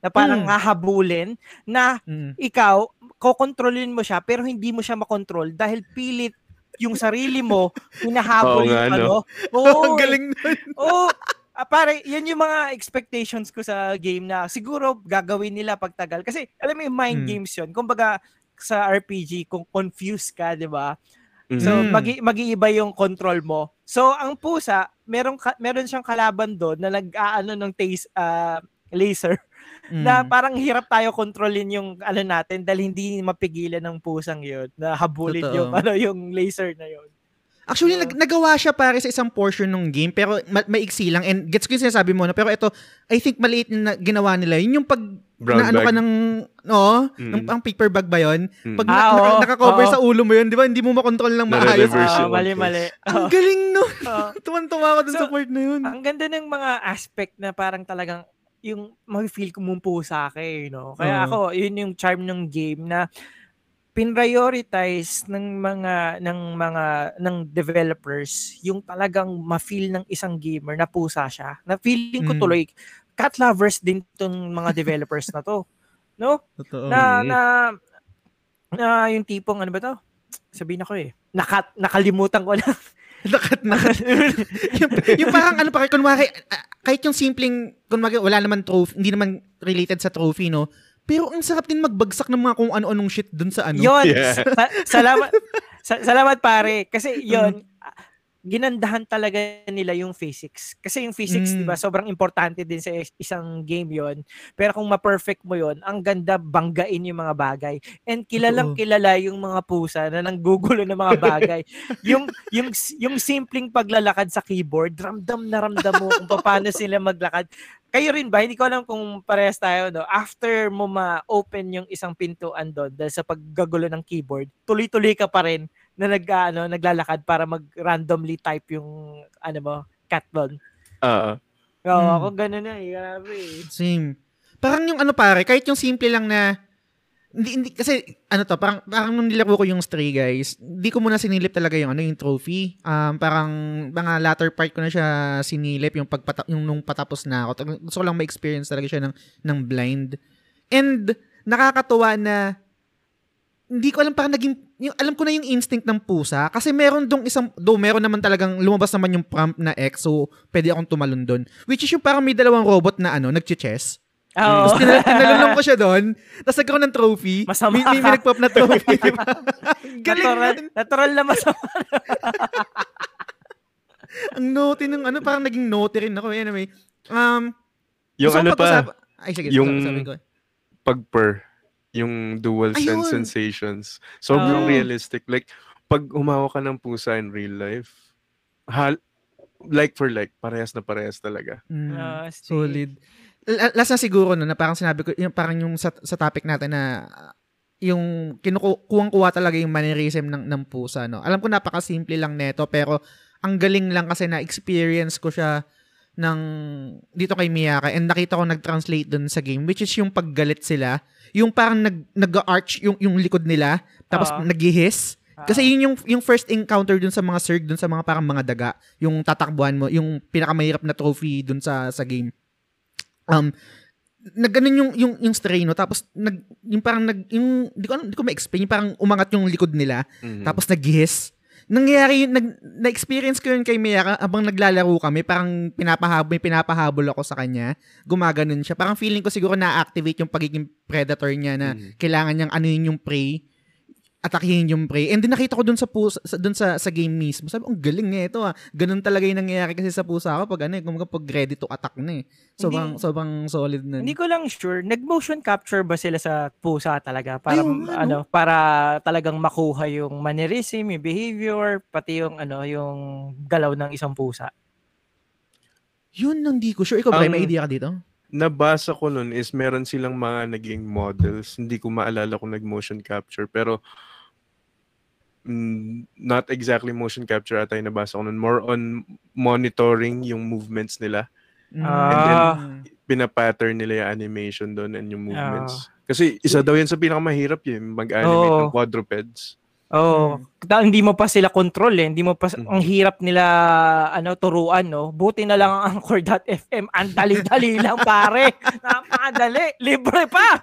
na parang Mm. hahabulin na Mm. ikaw kokontrolin mo siya pero hindi mo siya makontrol dahil pilit yung sarili mo hinahabol Oo nga, yung no? ano. Oh, ang galing nun. Oo. Ah, pare, yan yung mga expectations ko sa game na siguro gagawin nila pagtagal. Kasi alam mo yung mind Hmm. games yun. Kumbaga sa RPG, kung confused ka, di ba? So, Mm. magi mag-iiba yung control mo. So, ang pusa, meron, ka- meron siyang kalaban doon na nag-aano ng taste, ah, laser. Mm. na parang hirap tayo kontrolin yung ano natin dahil hindi mapigilan ng pusang yun na habulin Totoo. yung ano yung laser na yun. Actually, Oo. nag- nagawa siya pare sa isang portion ng game, pero ma- maiksi lang. And gets ko yung sinasabi mo, no? pero ito, I think maliit na ginawa nila. Yun yung pag, Brown na ano bag. ka ng, no? Mm. Ng, ang paper bag ba yun? Mm. Pag Ah, na- naka- oo. nakakover Oo. sa ulo mo yun, di ba? Hindi mo makontrol ng maayos. Yung mali mali. Ang galing no. Oo. Tuwan-tuwa ako dun So, sa part na yun. ang ganda ng mga aspect na parang talagang yung mong pusa ka eh, no? Kaya Oo. ako, yun yung charm ng game na pinprioritize ng mga ng mga ng developers yung talagang ma-feel ng isang gamer na pusa siya. Na feeling ko Mm. tuloy cat lovers din tong mga developers na to. No? Totoo. Na na na yung tipong ano ba to? Sabihin ako eh. Nakat nakalimutan ko na. Nakat na. yung, yung parang ano pa, kunwari, ah, kahit yung simpleng, kunwari wala naman trophy, hindi naman related sa trophy, no? Pero ang sarap din magbagsak ng mga kung ano-anong shit dun sa ano. Yon. Yeah. Sa- salamat. sa- salamat pare kasi yon ginandahan talaga nila yung physics. Kasi yung physics, Mm. 'di ba, sobrang importante din sa is- isang game 'yon. Pero kung ma-perfect mo 'yon, ang ganda banggain yung mga bagay. And kilalang Totoo. kilala yung mga pusa na nanggugulo ng mga bagay. yung yung yung simpleng paglalakad sa keyboard, ramdam na ramdam mo kung paano sila maglakad. Kayo rin ba? Hindi ko alam kung parehas tayo, no? After mo ma-open yung isang pintuan doon dahil sa paggagulo ng keyboard, tuloy-tuloy ka pa rin na nag, ano, naglalakad para mag-randomly type yung ano mo, cat doon. Oo. Oo, Hmm. ako ganun na eh. Grabe eh. Same. Parang yung ano pare, kahit yung simple lang na hindi, hindi kasi ano to, parang parang nung nilaro ko yung Stray Guys, hindi ko muna sinilip talaga yung ano yung trophy. Um parang mga latter part ko na siya sinilip yung pagpata yung nung patapos na ako. Gusto ko lang ma-experience talaga siya ng ng blind. And nakakatuwa na hindi ko alam parang naging yung, alam ko na yung instinct ng pusa kasi meron dong isang do meron naman talagang lumabas naman yung prompt na X so pwede akong tumalon doon which is yung parang may dalawang robot na ano nagche-chess Oo. tapos tinal- tinalulong ko siya doon. Tapos nagkaroon ng trophy. Masama May, may, may nagpop na trophy. Galing natural, nun. natural na masama. Ang naughty ng ano, parang naging naughty rin ako. Anyway, um, Yung ano pa, Ay, sige. yung- ko. pag-purr. Yung dual Ayun. sense sensations. Sobrang Oh. realistic. Like, pag humawak ka ng pusa in real life, hal like for like, parehas na parehas talaga. Mm, Ah, Steve. solid. Last na siguro no, na parang sinabi ko, yung, parang yung sa, sa topic natin na yung kinukuwang-kuha talaga yung mannerism ng, ng pusa. No? Alam ko napaka-simple lang neto, pero ang galing lang kasi na-experience ko siya ng dito kay Miyaka and nakita ko nag-translate dun sa game which is yung paggalit sila yung parang nag nag-arch yung yung likod nila tapos Oo. nag-hiss Ah. kasi yun yung yung first encounter dun sa mga Zerg dun sa mga parang mga daga yung tatakbuhan mo yung pinakamahirap na trophy dun sa sa game um nagganon yung yung yung stray no tapos nag yung parang nag yung di ko di ko ma-explain yung parang umangat yung likod nila Mhm. tapos nag-hiss. Nangyayari yun, nag, na-experience ko yun kay Miyaka habang naglalaro kami, parang pinapahabol, may pinapahabol ako sa kanya. Gumaganon siya. Parang feeling ko siguro na-activate yung pagiging predator niya na Mhm. kailangan niyang ano yun yung prey, atakihin yung prey. And then nakita ko dun sa pusa, sa, dun sa, sa game mismo. Sabi, ang galing nga ito ah. Ganun talaga yung nangyayari kasi sa pusa ko pag ano eh, kumaga pag ready to attack na eh. Sobrang, Hindi- sobrang solid na. Hindi ko lang sure, nag-motion capture ba sila sa pusa talaga para Ayun nga, no? ano, para talagang makuha yung mannerism, yung behavior, pati yung ano, yung galaw ng isang pusa. Yun ang di ko sure. Ikaw ba, Ang- may idea ka dito? nabasa ko nun is meron silang mga naging models. Hindi ko maalala kung nag-motion capture. Pero not exactly motion capture ata yung nabasa ko nun. More on monitoring yung movements nila. Ah. Pinapattern nila yung animation doon and yung movements. Kasi isa daw yan sa pinakamahirap yun, mag-animate Oo. ng quadrupeds. Oh, hindi mo pa sila control eh. Hindi mo pa Mm. ang hirap nila ano turuan, no. Buti na lang ang Anchor.fm. Ang dali-dali lang pare. Napakadali. Libre pa.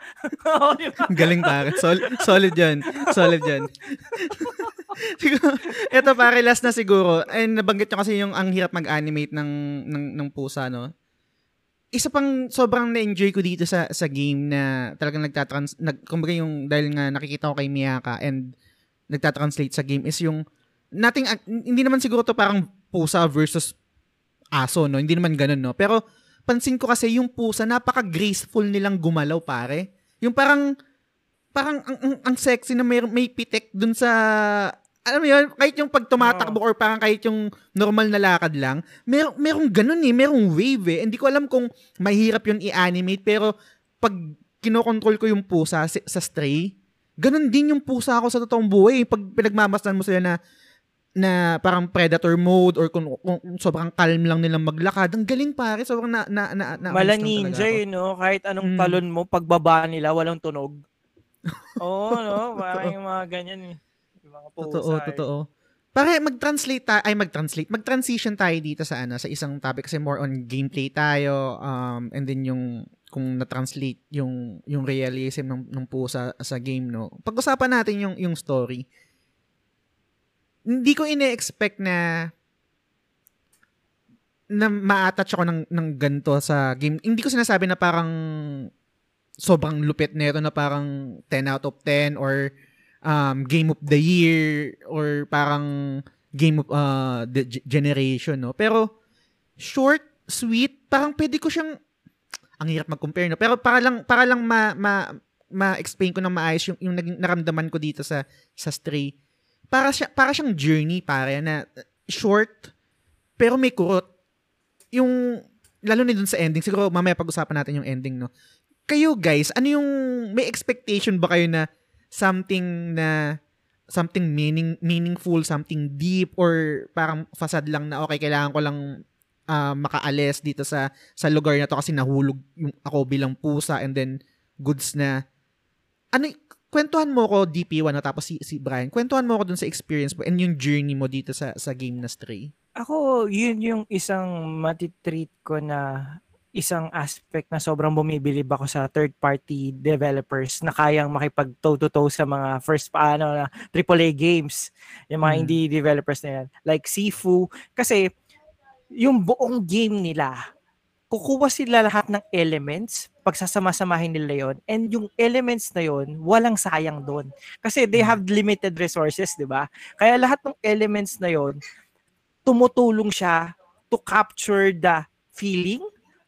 Galing pare. Sol- solid yan. Solid yan. eto pare, last na siguro. Ay, nabanggit nyo kasi yung ang hirap mag-animate ng, ng, ng pusa, no? Isa pang sobrang na-enjoy ko dito sa sa game na talagang nagtatrans... Nag, kumbaga yung dahil nga nakikita ko kay Miyaka and nagtatranslate sa game is yung nating hindi naman siguro to parang pusa versus aso no hindi naman ganun no pero pansin ko kasi yung pusa, napaka-graceful nilang gumalaw, pare. Yung parang, parang ang, ang, ang sexy na may, may pitik dun sa, alam mo yun, kahit yung pag tumatakbo or parang kahit yung normal na lakad lang, mer merong ganun eh, merong wave eh. Hindi ko alam kung mahirap yun i-animate, pero pag kinokontrol ko yung pusa sa, sa stray, ganun din yung pusa ako sa totoong buhay. Pag pinagmamasdan mo sila na na parang predator mode or kung, kung sobrang calm lang nilang maglakad. Ang galing pare, sobrang na na na, na Mala ninja eh, no? Kahit anong mm. talon mo, pagbaba nila, walang tunog. Oo, oh, no? Parang yung mga ganyan eh. Yung mga pusa. Totoo, eh. totoo. Pare, mag-translate tayo, ay mag-translate, mag-transition tayo dito sa ano, sa isang topic kasi more on gameplay tayo, um, and then yung, kung na-translate yung, yung realism ng, ng pusa sa game, no? Pag-usapan natin yung, yung story hindi ko ine-expect na na ma-attach ako ng, ng ganito sa game. Hindi ko sinasabi na parang sobrang lupit nito na parang 10 out of 10 or um, game of the year or parang game of uh, the generation, no? Pero short, sweet, parang pwede ko siyang ang hirap mag-compare, no? Pero para lang para lang ma, ma ma-explain ko ng maayos yung, yung naging naramdaman ko dito sa sa Stray para siya para siyang journey pare na short pero may kurot. Yung lalo na dun sa ending, siguro mamaya pag-usapan natin yung ending, no. Kayo guys, ano yung may expectation ba kayo na something na something meaning meaningful, something deep or parang fasad lang na okay, kailangan ko lang uh, makaalis dito sa sa lugar na to kasi nahulog yung ako bilang pusa and then goods na ano kwentuhan mo ko DP1 na tapos si, si Brian, kwentuhan mo ko dun sa experience mo and yung journey mo dito sa sa game na Stray. Ako, yun yung isang matitreat ko na isang aspect na sobrang bumibilib ako sa third party developers na kayang makipag toe to toe sa mga first paano na AAA games yung mga hmm. indie developers na yan like Sifu kasi yung buong game nila kukuha sila lahat ng elements, pagsasama-samahin nila yon and yung elements na yon walang sayang doon. Kasi they have limited resources, di ba? Kaya lahat ng elements na yon tumutulong siya to capture the feeling,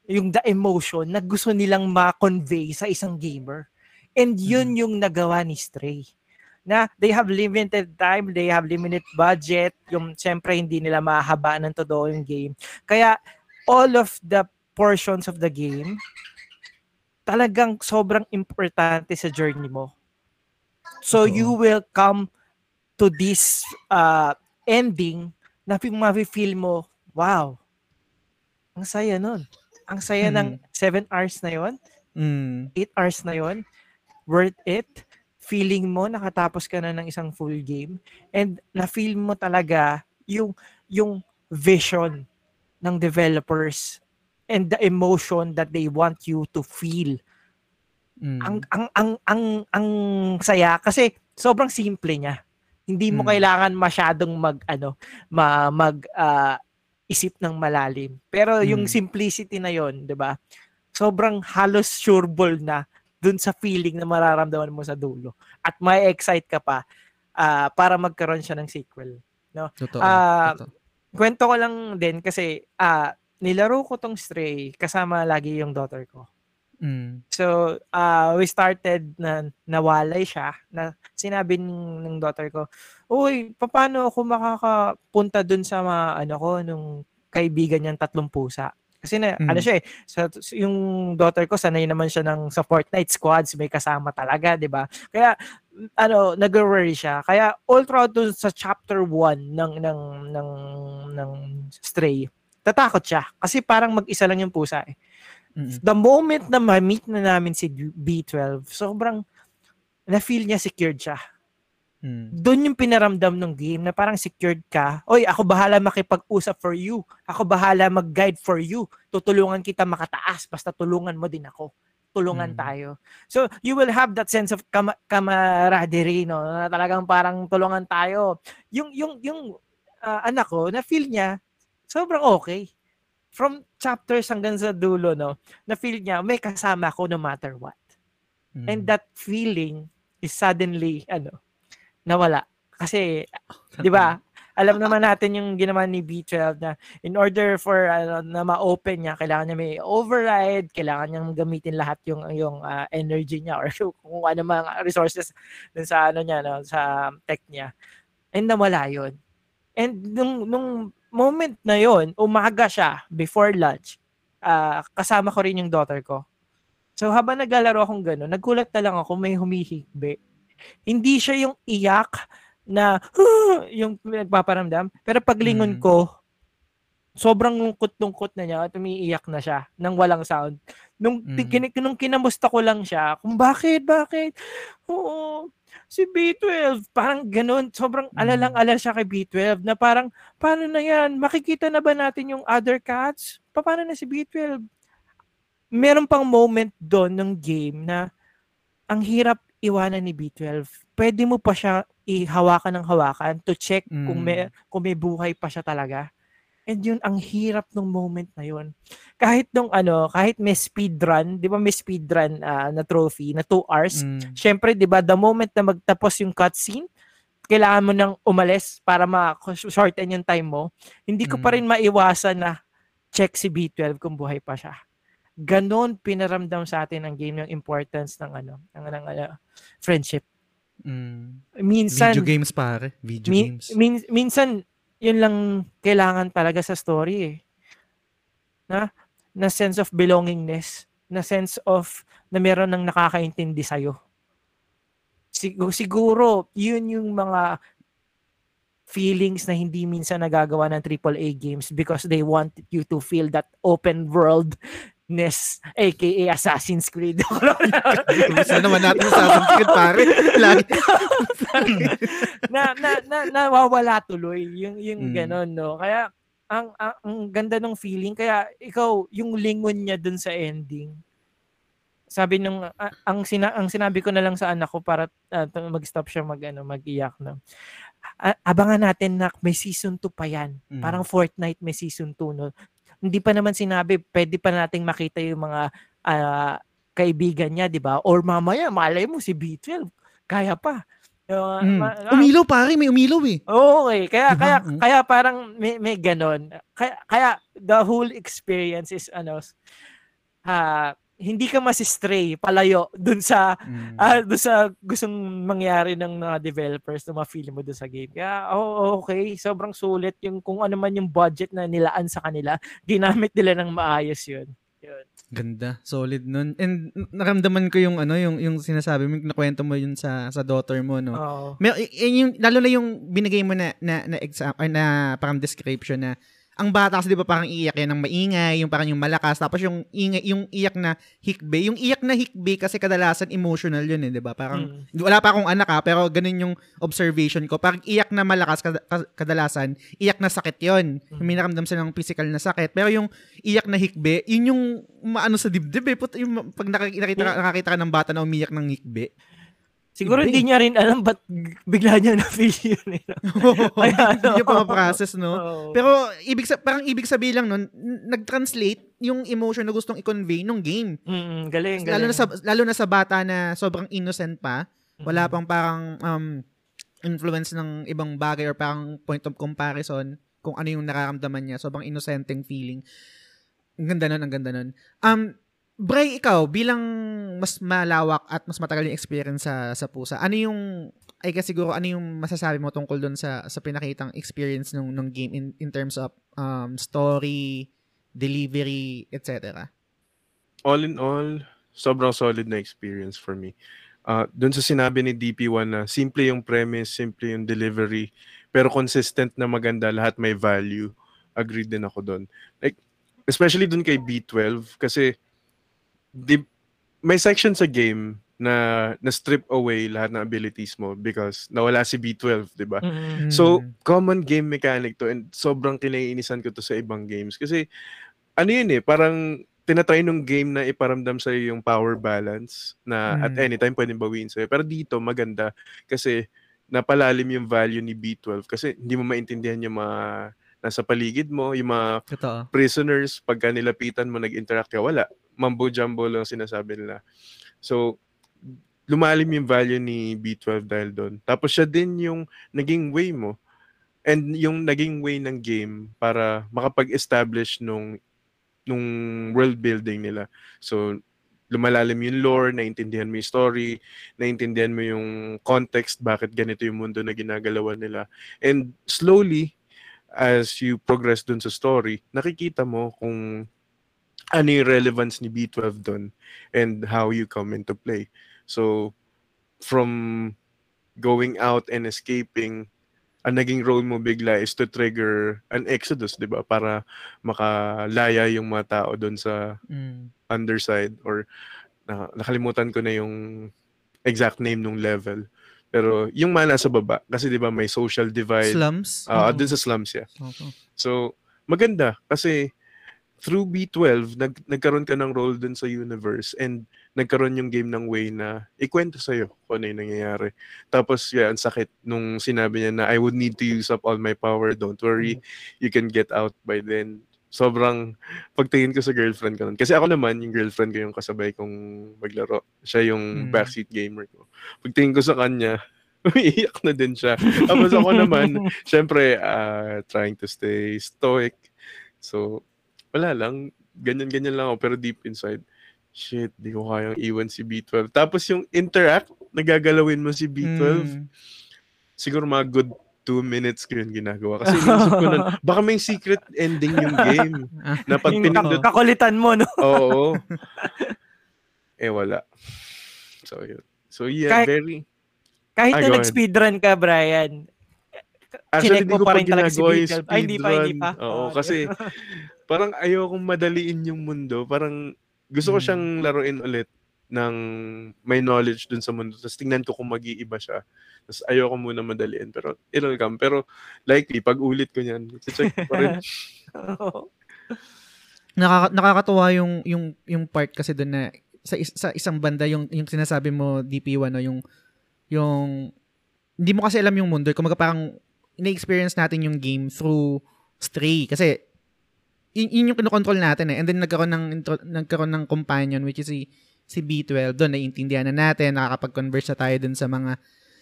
yung the emotion na gusto nilang ma-convey sa isang gamer. And yun hmm. yung nagawa ni Stray na they have limited time, they have limited budget, yung siyempre hindi nila mahaba ng todo yung game. Kaya all of the portions of the game, talagang sobrang importante sa journey mo. So you will come to this uh, ending na mafe-feel mo, wow, ang saya nun. Ang saya mm-hmm. ng 7 hours na yon, mm. 8 hours na yon, worth it. Feeling mo nakatapos ka na ng isang full game and na-feel mo talaga yung yung vision ng developers and the emotion that they want you to feel. Mm. Ang ang ang ang ang saya kasi sobrang simple niya. Hindi mo mm. kailangan masyadong mag ano, ma, mag uh, isip ng malalim. Pero mm. yung simplicity na 'yon, 'di ba? Sobrang halos sureball na dun sa feeling na mararamdaman mo sa dulo. At may excite ka pa uh, para magkaroon siya ng sequel, no? Totoo. Uh, totoo. Kwento ko lang din kasi uh, nilaro ko tong Stray kasama lagi yung daughter ko. Mm. So, uh, we started na nawalay siya na sinabi ng, ng daughter ko, Uy, paano ako makakapunta dun sa mga, ano ko, nung kaibigan niyang tatlong pusa? Kasi na, mm. ano siya eh, sa, yung daughter ko, sanay naman siya ng sa Fortnite squads, may kasama talaga, di ba? Kaya, ano, nag-worry siya. Kaya, all throughout dun sa chapter 1 ng, ng, ng, ng Stray, tatakot siya. Kasi parang mag-isa lang yung pusa eh. The moment na ma-meet na namin si B12, sobrang na-feel niya secured siya. Mm. Doon yung pinaramdam ng game na parang secured ka. Oy, ako bahala makipag-usap for you. Ako bahala mag-guide for you. Tutulungan kita makataas basta tulungan mo din ako. Tulungan mm. tayo. So, you will have that sense of kam- camaraderie, no? Na talagang parang tulungan tayo. Yung yung yung uh, anak ko, na feel niya sobrang okay. From chapters hanggang sa dulo, no, na feel niya, may kasama ako no matter what. Mm. And that feeling is suddenly, ano, nawala. Kasi, di ba, alam naman natin yung ginawa ni B12 na in order for ano, na ma-open niya, kailangan niya may override, kailangan niyang gamitin lahat yung yung uh, energy niya or kung ano mga resources dun sa ano niya no, sa tech niya. And nawala yun. And nung nung moment na yon, umaga siya before lunch. Uh, kasama ko rin yung daughter ko. So habang naglalaro akong gano'n, nagkulat na lang ako may humihigbe. Hindi siya yung iyak na yung nagpaparamdam. Pero paglingon mm. ko, sobrang lungkot-lungkot na niya at umiiyak na siya nang walang sound. Nung, mm. kin- nung kinamusta ko lang siya, kung bakit, bakit? Oo, si B12. Parang ganun. Sobrang mm. alalang-alal siya kay B12 na parang, paano na yan? Makikita na ba natin yung other cats? Paano na si B12? meron pang moment doon ng game na ang hirap iwanan ni B12. Pwede mo pa siya ihawakan ng hawakan to check mm. kung may kung may buhay pa siya talaga. And yun ang hirap ng moment na yun. Kahit nung ano, kahit may speed run, 'di ba may speed run uh, na trophy na 2 hours. Mm. Syempre, 'di ba, the moment na magtapos yung cutscene, kailangan mo nang umalis para ma-shorten yung time mo. Hindi ko mm. pa rin maiwasan na check si B12 kung buhay pa siya ganon pinaramdam sa atin ang game yung importance ng ano, ng, ng, ng uh, friendship. Mm. Minsan video games pare, video min, games. Min, minsan yun lang kailangan talaga sa story eh. Na na sense of belongingness, na sense of na meron ng nakakaintindi sa iyo. Siguro, siguro yun yung mga feelings na hindi minsan nagagawa ng AAA games because they want you to feel that open world Ness, aka Assassin's Creed. Gusto naman natin Assassin's Creed, pare. Lagi. na, na, na, nawawala tuloy yung, yung mm. ganon, no? Kaya, ang, ang, ang ganda ng feeling. Kaya, ikaw, yung lingon niya dun sa ending, sabi nung uh, ang sina ang sinabi ko na lang sa anak ko para uh, mag-stop siya mag ano mag-iyak no. Uh, abangan natin na may season 2 pa yan. Mm. Parang Fortnite may season 2 no hindi pa naman sinabi, pwede pa nating makita yung mga uh, kaibigan niya, di ba? Or mamaya, malay mo si B12, kaya pa. Uh, mm. ma- umilaw pare, may umilaw eh. Oo, okay. Kaya diba? kaya mm. kaya parang may may ganon. Kaya kaya the whole experience is ano uh, hindi ka masistray palayo dun sa mm. uh, dun sa gustong mangyari ng mga developers na ma-feel mo dun sa game. Kaya oh, okay, sobrang sulit yung kung ano man yung budget na nilaan sa kanila, ginamit nila ng maayos 'yun. Yun. Ganda, solid nun. And naramdaman ko yung ano, yung yung sinasabi mo, nakwento mo yun sa sa daughter mo, no. Oh. May, yung lalo na yung binigay mo na na na exam na parang description na ang bata kasi 'di ba parang iiyak yan ng maingay, yung parang yung malakas, tapos yung ingay, yung iyak na hikbe, yung iyak na hikbe kasi kadalasan emotional yun eh, 'di ba? Parang mm. wala pa akong anak ha, pero ganun yung observation ko. Parang iyak na malakas kadalasan, iyak na sakit 'yon. Mm. May naramdam sila ng physical na sakit. Pero yung iyak na hikbe, yun yung maano sa dibdib eh. Put, yung, pag nakikita, nakakita ka ng bata na umiyak ng hikbe, Siguro hindi niya rin alam ba't bigla niya na-feel yun. Eh. Kaya ano. Hindi pa ma-process, no? Oh. Pero ibig sa, parang ibig sabihin lang nun, nag-translate yung emotion na gustong i-convey nung game. Mm, galing, galing. Lalo na sa, lalo na sa bata na sobrang innocent pa. Wala pang parang um, influence ng ibang bagay or parang point of comparison kung ano yung nararamdaman niya. Sobrang innocenteng feeling. Ang ganda nun, ang ganda nun. Um, Bray, ikaw, bilang mas malawak at mas matagal yung experience sa, sa pusa, ano yung, ay kasi siguro, ano yung masasabi mo tungkol doon sa, sa pinakitang experience ng, ng game in, in terms of um, story, delivery, etc.? All in all, sobrang solid na experience for me. Uh, doon sa sinabi ni DP1 na simple yung premise, simple yung delivery, pero consistent na maganda, lahat may value. Agreed din ako doon. Like, especially doon kay B12, kasi di, may section sa game na na strip away lahat ng abilities mo because nawala si B12, 'di ba? Mm-hmm. So, common game mechanic to and sobrang kinaiinisan ko to sa ibang games kasi ano yun eh, parang tinatry nung game na iparamdam sa yung power balance na mm. at any time pwedeng bawiin sa'yo. Pero dito maganda kasi napalalim yung value ni B12 kasi hindi mo maintindihan yung mga nasa paligid mo, yung mga Totoo. prisoners, pagka nilapitan mo, nag-interact ka, wala mambo-jumbo lang sinasabi nila. So, lumalim yung value ni B12 dahil doon. Tapos siya din yung naging way mo. And yung naging way ng game para makapag-establish nung nung world building nila. So lumalalim yung lore, naintindihan mo yung story, naintindihan mo yung context, bakit ganito yung mundo na ginagalawan nila. And slowly, as you progress dun sa story, nakikita mo kung ano yung relevance ni B12 dun and how you come into play. So, from going out and escaping, ang naging role mo bigla is to trigger an exodus, di ba? Para makalaya yung mga tao doon sa Mm. underside or na, nakalimutan ko na yung exact name nung level. Pero yung mga nasa baba, kasi di ba may social divide. Slums? Ah, Oo. dun sa slums, yeah. Oo. So, maganda kasi through B12, nag, nagkaroon ka ng role dun sa universe and nagkaroon yung game ng way na ikwento sa'yo kung ano yung nangyayari. Tapos, yeah, ang sakit nung sinabi niya na I would need to use up all my power. Don't worry, you can get out by then. Sobrang pagtingin ko sa girlfriend ko nun. Kasi ako naman, yung girlfriend ko yung kasabay kong maglaro. Siya yung Mm. backseat gamer ko. Pagtingin ko sa kanya, umiiyak na din siya. Tapos ako naman, syempre, uh, trying to stay stoic. So, wala lang. Ganyan-ganyan lang ako. Pero deep inside, shit, di ko kayang iwan si B12. Tapos yung interact, nagagalawin mo si B12. Mm. Siguro mga good two minutes ko yun ginagawa. Kasi inisip ko nun, baka may secret ending yung game. Na pag pinindot, kak- kakulitan mo, no? oo. eh, wala. So, yun. So, yeah, Kahit- very... Kahit Ah, na nag-speedrun ka, Brian, Actually, Chinek di mo ko pa rin talaga si B12. Ay, hindi pa, hindi pa. Oo, Ah, kasi parang ayokong madaliin yung mundo. Parang gusto ko Mm. siyang laruin ulit ng may knowledge dun sa mundo. Tapos tingnan ko kung mag-iiba siya. Tapos ayoko muna madaliin. Pero it'll come. Pero likely, pag ulit ko niyan, check ko pa rin. Nakaka- nakakatuwa yung yung yung part kasi doon na sa is- sa isang banda yung yung sinasabi mo DP1 no yung yung hindi mo kasi alam yung mundo kumaga parang ina-experience natin yung game through Stray kasi yun, yun yung kinokontrol natin eh. And then nagkaroon ng intro- nagkaroon ng companion which is si si B12 doon naiintindihan na natin nakakapag-converse na tayo doon sa mga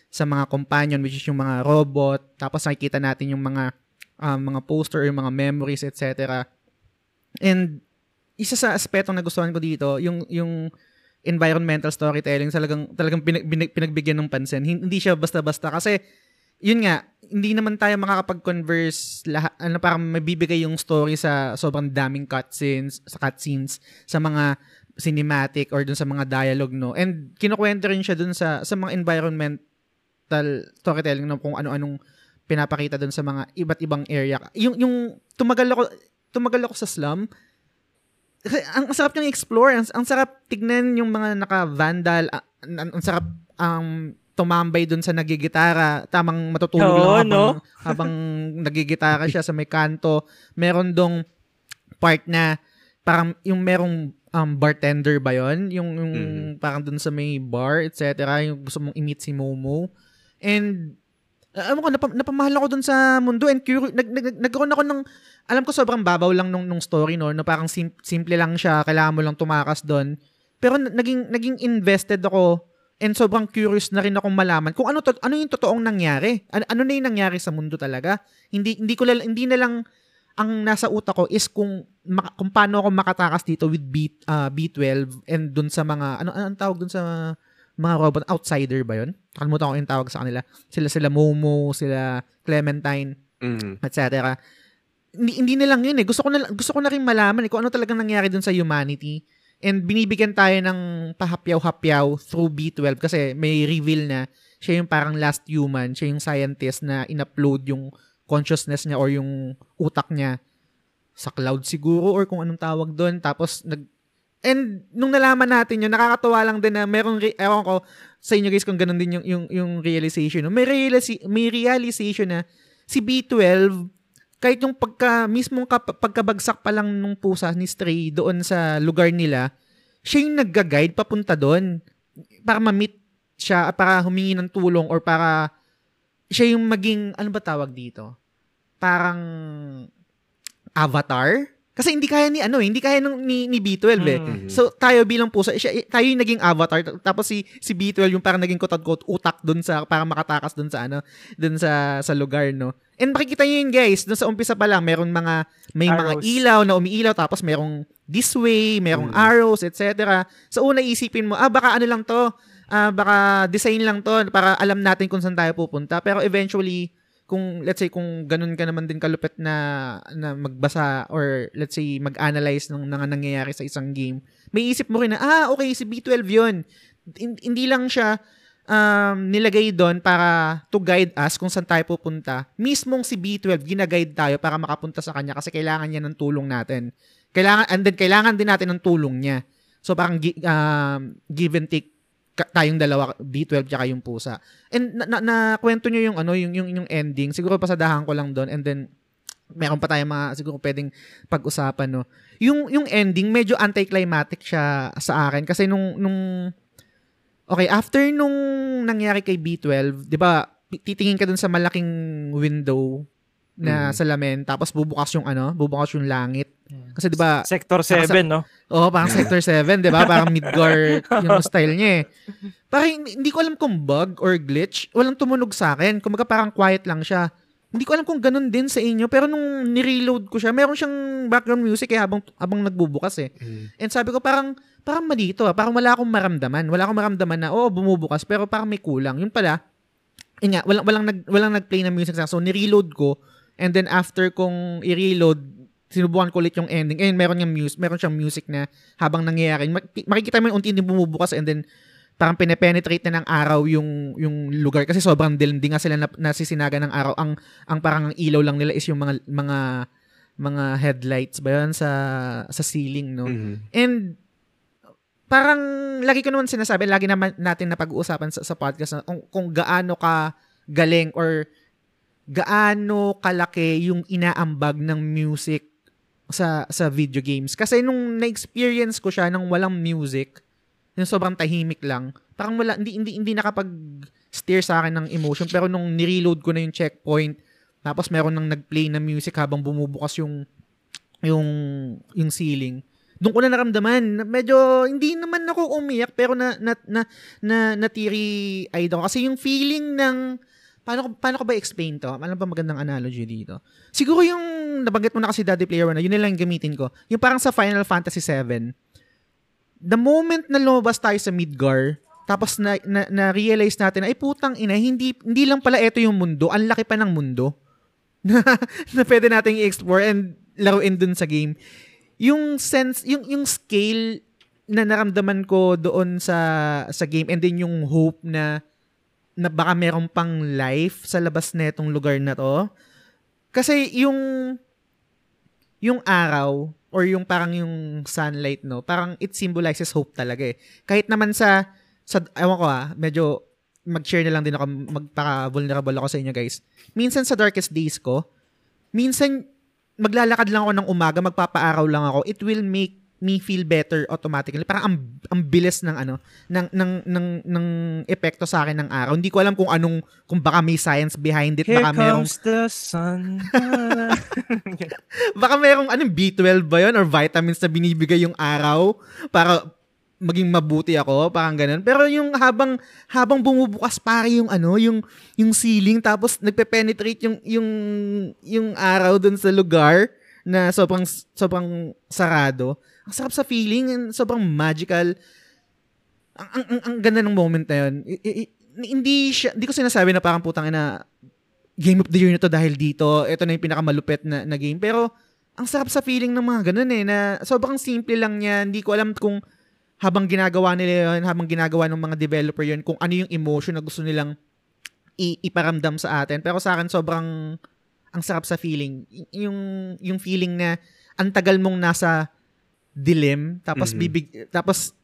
sa mga companion which is yung mga robot. Tapos nakikita natin yung mga um, mga poster yung mga memories etc And isa sa aspeto na gustuhan ko dito, yung yung environmental storytelling talagang talagang pinag, pinag- pinagbigyan ng pansin. Hin- Hindi siya basta-basta. Kasi yun nga, hindi naman tayo makakapag-converse lahat, ano parang mabibigay yung story sa sobrang daming cutscenes, sa cutscenes, sa mga cinematic or dun sa mga dialogue, no? And kinukwento rin siya dun sa, sa mga environmental storytelling no, kung ano-anong pinapakita dun sa mga iba't ibang area. Yung, yung tumagal ako, tumagal ako sa slum. Kasi ang, ang sarap niyang explore. Ang, ang sarap tignan yung mga naka-vandal. ah, Ang, ang sarap ang tumambay dun sa nagigitara. Tamang matutulog Oo, lang habang, no? habang nagigitara siya sa may kanto. Meron dong part na parang yung merong um, bartender ba yon Yung, yung Mhm. parang dun sa may bar, etc. Yung gusto mong i-meet si Momo. And alam ko, napa, napamahal ako dun sa mundo and curious, nag, nag, nag- nagkaroon ako ng, alam ko sobrang babaw lang nung, nung story, no, na parang sim- simple lang siya, kailangan mo lang tumakas doon. Pero na- naging, naging invested ako and sobrang curious na rin akong malaman kung ano, to, ano yung totoong nangyari. Ano, ano na yung nangyari sa mundo talaga. Hindi, hindi, ko, lal- hindi na lang ang nasa utak ko is kung, maka, kung paano ako makatakas dito with B, ah, B12 and dun sa mga, ano, ano ang tawag dun sa mga robot, outsider ba yun? Nakalimutan ko yung tawag sa kanila. Sila sila Momo, sila Clementine, Mhm. etc. Hindi, hindi na lang yun eh. Gusto ko na, gusto ko na rin malaman eh, kung ano talagang nangyari dun sa humanity. And binibigyan tayo ng pahapyaw-hapyaw through B12 kasi may reveal na siya yung parang last human, siya yung scientist na in-upload yung consciousness niya or yung utak niya sa cloud siguro or kung anong tawag doon. Tapos nag And nung nalaman natin yun, nakakatuwa lang din na merong, re- ewan ko sa inyo guys kung ganun din yung, yung, yung realization. May, realisi- may realization na si B12, kahit yung pagka, mismong kap- pagkabagsak pa lang nung pusa ni Stray doon sa lugar nila, siya yung nagga-guide papunta doon para ma-meet siya, para humingi ng tulong or para siya yung maging, ano ba tawag dito? Parang avatar? Kasi hindi kaya ni ano, eh, hindi kaya nung, ni, ni B12 eh. Mm. So tayo bilang pusa, siya, tayo yung naging avatar tapos si si B12 yung parang naging quote unquote utak doon sa para makatakas doon sa ano, doon sa sa lugar no. And makikita niyo yun guys, doon sa umpisa pa lang meron mga may mga Arrows. ilaw na umiilaw tapos merong this way, merong Mm. arrows, etc. So una isipin mo, ah baka ano lang to, ah baka design lang to para alam natin kung saan tayo pupunta. Pero eventually kung let's say kung ganun ka naman din kalupit na na magbasa or let's say mag-analyze ng mga nangyayari sa isang game, may isip mo rin na ah okay si B12 'yon. Hindi lang siya um, nilagay doon para to guide us kung saan tayo pupunta. Mismong si B12 gina-guide tayo para makapunta sa kanya kasi kailangan niya ng tulong natin. Kailangan and then kailangan din natin ng tulong niya. So parang um, give and take tayong dalawa B12 tsaka yung pusa. And na, na, na kwento nyo yung ano yung yung yung ending. Siguro pasadahan ko lang doon and then meron pa tayong mga siguro pwedeng pag-usapan no. Yung yung ending medyo anticlimactic siya sa akin kasi nung nung Okay, after nung nangyari kay B12, 'di ba? Titingin ka dun sa malaking window na Mhm. salamin tapos bubukas yung ano, bubukas yung langit. Kasi 'di ba? Sector 7, no? Oo, parang Sector 7, 'di ba? Parang Midgar yung style niya eh. Parang hindi, ko alam kung bug or glitch. Walang tumunog sa akin. Kumaga parang quiet lang siya. Hindi ko alam kung ganun din sa inyo. Pero nung nireload ko siya, meron siyang background music eh habang, habang nagbubukas eh. Mm. And sabi ko parang, parang mali ito ah. Parang wala akong maramdaman. Wala akong maramdaman na, oo, bumubukas. Pero parang may kulang. Yun pala, yun nga, walang, walang, nag, walang nag-play na music sa So, nireload ko. And then after kong i-reload, sinubukan ko ulit yung ending. And meron yung music, meron siyang music na habang nangyayari. mak- Makikita mo yung unti-unti bumubukas and then parang penetrate na ng araw yung yung lugar kasi sobrang dilim. Di nga sila na, nasisinaga ng araw. Ang ang parang ang ilaw lang nila is yung mga mga mga headlights ba yun sa sa ceiling no? Mhm. and parang lagi ko naman sinasabi lagi naman natin na pag-uusapan sa, sa podcast na kung, kung gaano ka galing or gaano kalaki yung inaambag ng music sa sa video games. Kasi nung na-experience ko siya nang walang music yung sobrang tahimik lang. Parang wala, hindi, hindi, hindi nakapag-steer sa akin ng emotion. Pero nung nireload ko na yung checkpoint, tapos meron nang nag-play na music habang bumubukas yung, yung, yung ceiling. Doon ko na naramdaman. na Medyo, hindi naman ako umiyak, pero na, na, na, na, natiri eyed ako. Kasi yung feeling ng, paano, paano ko ba explain to? Ano ba magandang analogy dito? Siguro yung, nabanggit mo na kasi Daddy Player 1, yun na lang gamitin ko. Yung parang sa Final Fantasy 7, the moment na lumabas tayo sa Midgar, tapos na, na, na-realize natin na, ay putang ina, hindi, hindi lang pala ito yung mundo, ang laki pa ng mundo na, na pwede nating i-explore and laruin dun sa game. Yung sense, yung, yung scale na naramdaman ko doon sa sa game and then yung hope na na baka meron pang life sa labas netong lugar na to. Kasi yung yung araw or yung parang yung sunlight no, parang it symbolizes hope talaga eh. Kahit naman sa sa ewan ko ah, medyo mag-share na lang din ako, magpaka-vulnerable ako sa inyo guys. Minsan sa darkest days ko, minsan maglalakad lang ako ng umaga, magpapaaraw lang ako, it will make me feel better automatically. Parang ang, ang bilis ng ano, ng, ng, ng, ng epekto sa akin ng araw. Hindi ko alam kung anong, kung baka may science behind it, Here baka merong, the sun. baka merong, anong B12 ba yun? Or vitamins na binibigay yung araw para maging mabuti ako, parang ganun. Pero yung habang habang bumubukas pare yung ano, yung yung ceiling tapos nagpe-penetrate yung yung yung araw dun sa lugar na sobrang sobrang sarado. Ang sarap sa feeling, sobrang magical. Ang ang, ang, ang ganda ng moment na yun. I- i- hindi siya, hindi ko sinasabi na parang putang ina game of the year na to dahil dito. Ito na yung pinakamalupit na, na game. Pero, ang sarap sa feeling ng mga ganun eh, na sobrang simple lang niya. Hindi ko alam kung habang ginagawa nila yun, habang ginagawa ng mga developer yun, kung ano yung emotion na gusto nilang i- iparamdam sa atin. Pero sa akin, sobrang ang sarap sa feeling. Y- yung, yung feeling na ang tagal mong nasa dilim, tapos Mhm. bibig, tapos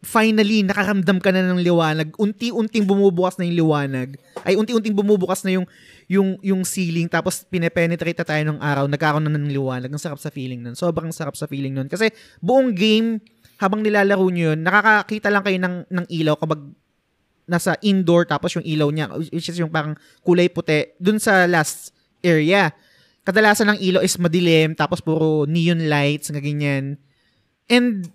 finally, nakaramdam ka na ng liwanag. Unti-unting bumubukas na yung liwanag. Ay, unti-unting bumubukas na yung yung yung ceiling tapos pinepenetrate na tayo ng araw, nagkaroon na ng liwanag. Ang sarap sa feeling nun. Sobrang sarap sa feeling nun. Kasi buong game, habang nilalaro nyo yun, nakakakita lang kayo ng, ng ilaw kapag nasa indoor tapos yung ilaw niya, which is yung parang kulay puti, dun sa last area. Kadalasan ng ilaw is madilim, tapos puro neon lights, nga ganyan. And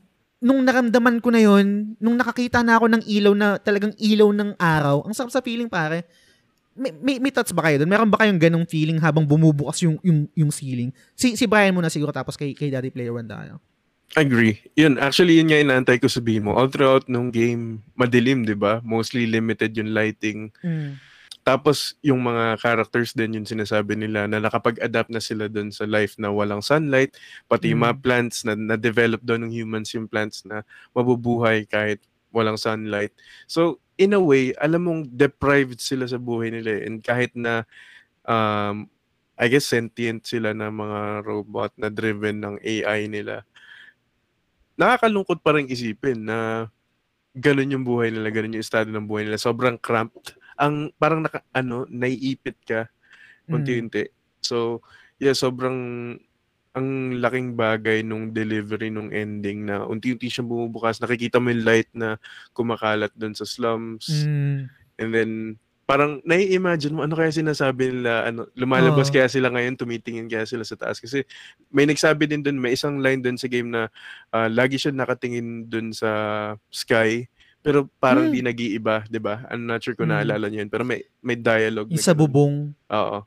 nung naramdaman ko na yon nung nakakita na ako ng ilaw na talagang ilaw ng araw, ang sarap sa feeling pare. May, may, may thoughts ba kayo doon? Meron ba kayong ganong feeling habang bumubukas yung yung yung ceiling? Si si Brian muna siguro tapos kay kay Daddy Player One tayo. Agree. Yun, actually yun nga inaantay ko sabihin mo. All throughout nung game, madilim, di ba? Mostly limited yung lighting. Mm. Tapos yung mga characters din yung sinasabi nila na nakapag-adapt na sila doon sa life na walang sunlight, pati yung mga Mm. plants na na-develop doon ng humans yung plants na mabubuhay kahit walang sunlight. So, in a way, alam mong deprived sila sa buhay nila eh. And kahit na um, I guess sentient sila na mga robot na driven ng AI nila, nakakalungkot pa rin isipin na ganun yung buhay nila, ganun yung estado ng buhay nila. Sobrang cramped. Ang parang naka, ano, naiipit ka Mm. unti-unti. So, yeah, sobrang ang laking bagay nung delivery nung ending na unti-unti siyang bumubukas. Nakikita mo yung light na kumakalat doon sa slums. Mm. And then, parang nai-imagine mo, ano kaya sinasabi nila, ano, lumalabas Oo. kaya sila ngayon, tumitingin kaya sila sa taas. Kasi may nagsabi din doon, may isang line doon sa game na ah, lagi siya nakatingin doon sa sky, pero parang Hmm. di nag-iiba, di ba? I'm not sure kung Hmm. naalala niyo yun, pero may, may dialogue. Yung na bubong. Oo.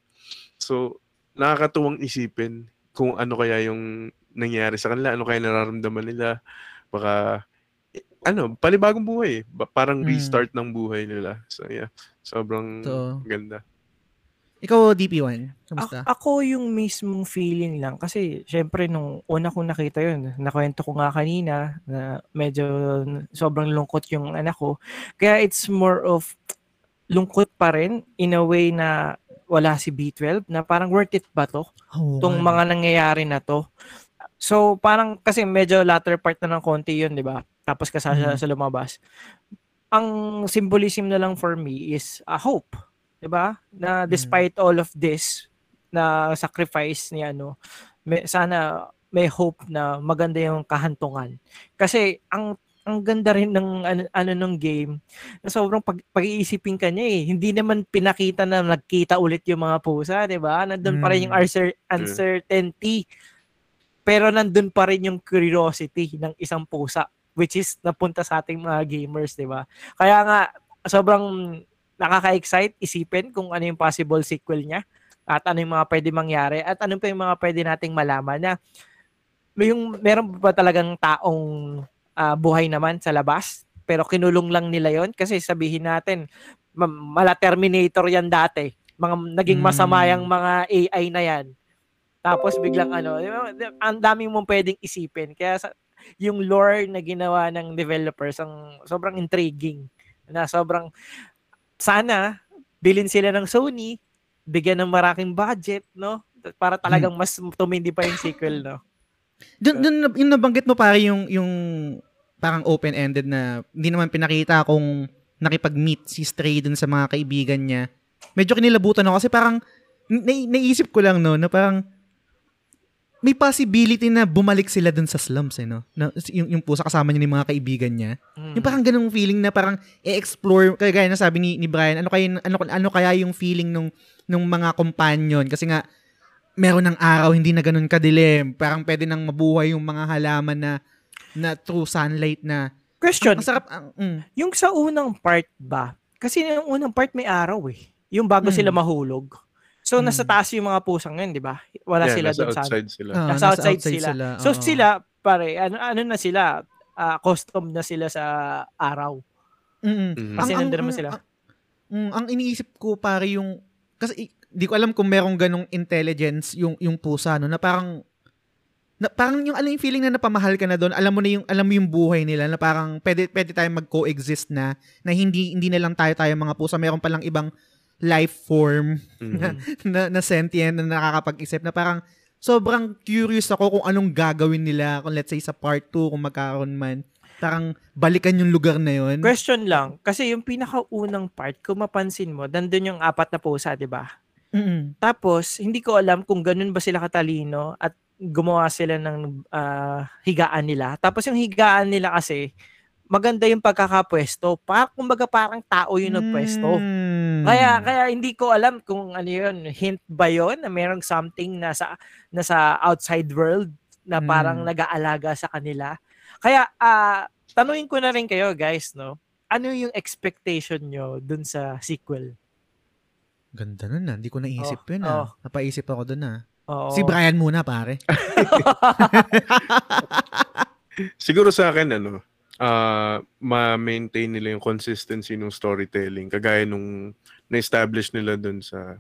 So, nakakatuwang isipin kung ano kaya yung nangyari sa kanila, ano kaya nararamdaman nila. Baka, eh, ano, panibagong buhay. eh. Parang Mm. restart ng buhay nila. So, yeah. Sobrang Totoo. ganda. Ikaw, DP1, kamusta? A- ako yung mismong feeling lang kasi syempre nung una kong nakita yun, nakwento ko nga kanina na medyo sobrang lungkot yung anak ko. Kaya it's more of lungkot pa rin in a way na wala si B12 na parang worth it ba to? Oo Tong mga nangyayari na to. So parang kasi medyo latter part na ng konti yun, di ba? Tapos kasasya Mhm. sa lumabas. Ang symbolism na lang for me is a hope. 'Di ba? Na despite all of this na sacrifice ni ano, may, sana may hope na maganda yung kahantungan. Kasi ang ang ganda rin ng ano, ano nung game na sobrang pag, pag-iisipin ka niya eh. Hindi naman pinakita na nagkita ulit yung mga pusa, 'di ba? Nandun pa rin yung Mm. uncer- uncertainty. Pero nandun pa rin yung curiosity ng isang pusa which is napunta sa ating mga gamers, 'di ba? Kaya nga sobrang nakaka-excite isipin kung ano yung possible sequel niya at ano yung mga pwede mangyari at ano pa yung mga pwede nating malaman na yung meron ba talagang taong ah, buhay naman sa labas pero kinulong lang nila yon kasi sabihin natin ma- mala Terminator yan dati. Mga naging masama Mm. yung mga AI na yan. Tapos biglang ano ang daming mong pwedeng isipin. Kaya sa, yung lore na ginawa ng developers ang sobrang intriguing. Na sobrang sana bilhin sila ng Sony, bigyan ng maraming budget, no? Para talagang mas tumindi pa yung sequel, no? Dun, dun, yung nabanggit mo pare yung, yung parang open-ended na hindi naman pinakita kung nakipag-meet si Stray dun sa mga kaibigan niya. Medyo kinilabutan ako kasi parang na, naisip ko lang no na parang may possibility na bumalik sila dun sa slums eh no. Na, yung, yung pusa kasama niya ng mga kaibigan niya. Mm. Yung parang ganung feeling na parang i-explore kaya gaya na sabi ni, ni Brian, ano kaya ano ano kaya yung feeling nung nung mga companion kasi nga meron ng araw hindi na ganun kadilim. Parang pwede nang mabuhay yung mga halaman na na true sunlight na Question, ang sarap ang mm, yung sa unang part ba? Kasi yung unang part may araw eh. Yung bago Mm. sila mahulog. So, nasa Mm. taas yung mga pusang yun, di ba? Wala yeah, sila nasa doon sa... outside sila. ah, Nasa outside sila. So, oo. sila, pare, ano, ano na sila? ah custom na sila sa araw. Mhm. Kasi nandun naman sila. Ang, mm, ang iniisip ko pare yung kasi di ko alam kung merong ganong intelligence yung yung pusa no na parang na parang yung alam yung feeling na napamahal ka na doon alam mo na yung alam mo yung buhay nila na parang pwede pwede tayong mag-coexist na na hindi hindi na lang tayo tayo mga pusa meron palang ibang life form Mhm. na, na sentient na nakakapag-isip na parang sobrang curious ako kung anong gagawin nila kung let's say sa part 2 kung magkaroon man parang balikan yung lugar na yun Question lang, kasi yung pinakaunang part, kung mapansin mo, nandun yung apat na pusa, di ba? Mm-mm. Tapos, hindi ko alam kung ganun ba sila katalino at gumawa sila ng ah, higaan nila. Tapos yung higaan nila kasi, maganda yung pagkakapwesto. Pa, kumbaga parang tao yung nagpwesto. Mm. Kaya kaya hindi ko alam kung ano yun, hint ba yun na merong something nasa nasa outside world na parang Mm. nag-aalaga sa kanila. Kaya ah tanungin ko na rin kayo guys, no? Ano yung expectation nyo dun sa sequel? Ganda nun ah. Hindi ko naisip Oh, yun oh. ah. Napaisip ako dun ah. Oo. Si Brian muna pare. Siguro sa akin, ano, ah ma-maintain nila yung consistency ng storytelling. Kagaya nung na-establish nila dun sa,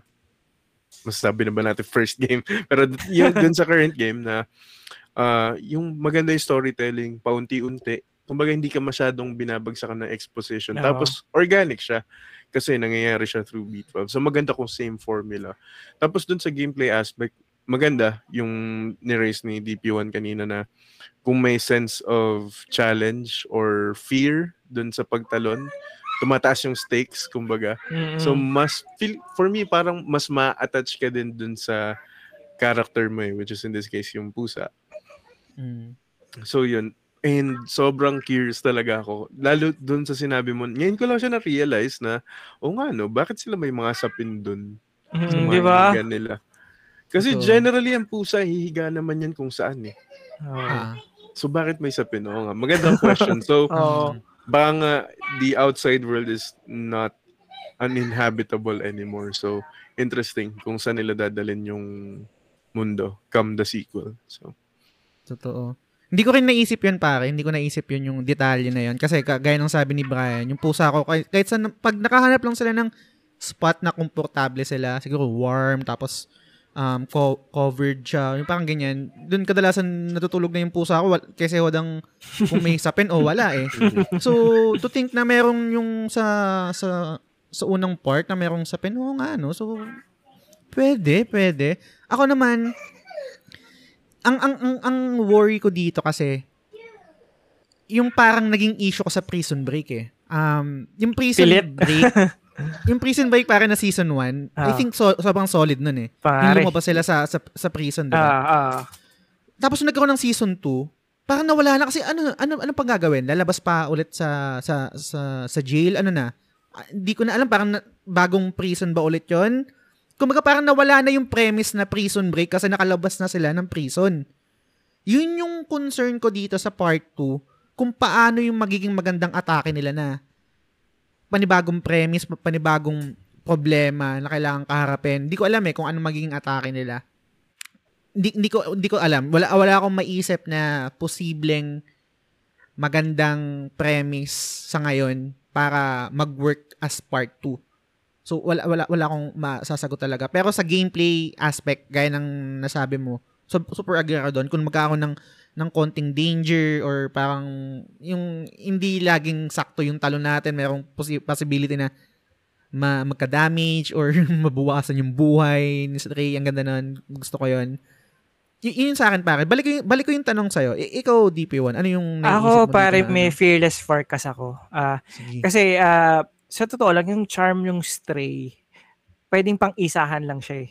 masasabi na ba natin first game, pero yun dun sa current game na ah yung maganda yung storytelling, paunti-unti. Kumbaga hindi ka masyadong binabagsakan ng exposition. Oo. Tapos organic siya kasi nangyayari siya through B12. So maganda kung same formula. Tapos dun sa gameplay aspect, maganda yung ni-raise ni DP1 kanina na kung may sense of challenge or fear dun sa pagtalon, tumataas yung stakes, kumbaga. Mm-mm. So mas feel for me parang mas ma-attach ka din dun sa character mo eh, which is in this case yung pusa. Mm. So yun. And sobrang curious talaga ako. Lalo dun sa sinabi mo, ngayon ko lang siya na-realize na, o nga no, bakit sila may mga sapin dun? Mm, di ba? nila? Kasi Totoo. generally ang pusa, hihiga naman yan kung saan eh. Ah. So bakit may sapin? Oo nga, magandang question. So, Oo. baka nga the outside world is not uninhabitable anymore. So, interesting kung saan nila dadalhin yung mundo come the sequel. So, Totoo. Hindi ko rin naisip yun pare, hindi ko naisip yun yung detalye na yun. Kasi kagaya ng sabi ni Brian, yung pusa ko, kahit, kahit saan, pag nakahanap lang sila ng spot na komportable sila, siguro warm, tapos um, co- covered siya, yung parang ganyan, dun kadalasan natutulog na yung pusa ko, kasi wadang kung may sapin o wala eh. So, to think na merong yung sa, sa, sa unang part na merong sapin, oo nga no, so, pwede, pwede. Ako naman, ang ang ang, ang worry ko dito kasi yung parang naging issue ko sa Prison Break eh. Um, yung Prison Philip. Break, yung Prison Break para na season 1, I Ah. think so, sobrang solid nun eh. Yung Pare. lumabas sila sa, sa, sa prison, di ba? Ah, ah. Tapos nung nagkaroon ng season 2, parang nawala na kasi ano ano ano pang gagawin? Lalabas pa ulit sa sa sa, sa jail ano na? Hindi ko na alam parang na, bagong prison ba ulit 'yon? Kumbaga parang nawala na yung premise na prison break kasi nakalabas na sila ng prison. Yun yung concern ko dito sa part 2 kung paano yung magiging magandang atake nila na panibagong premise, panibagong problema na kailangan kaharapin. Hindi ko alam eh kung ano magiging atake nila hindi, hindi ko hindi ko alam. Wala wala akong maiisip na posibleng magandang premise sa ngayon para mag-work as part 2. So wala wala wala akong masasagot talaga. Pero sa gameplay aspect gaya ng nasabi mo, so, super agree ako doon kung magkakaroon ng ng konting danger or parang yung hindi laging sakto yung talon natin, merong possi- possibility na ma magka-damage or mabuwasan yung buhay ni Ray. Ang ganda nun. Gusto ko yun. Y- yun sa akin pare. Balik ko yung, balik ko yung tanong sa'yo. I- ikaw, DP1, ano yung Ako, pare, na may ano? fearless forecast ako. Sige. kasi, ah, sa totoo lang, yung charm yung stray, pwedeng pang isahan lang siya eh.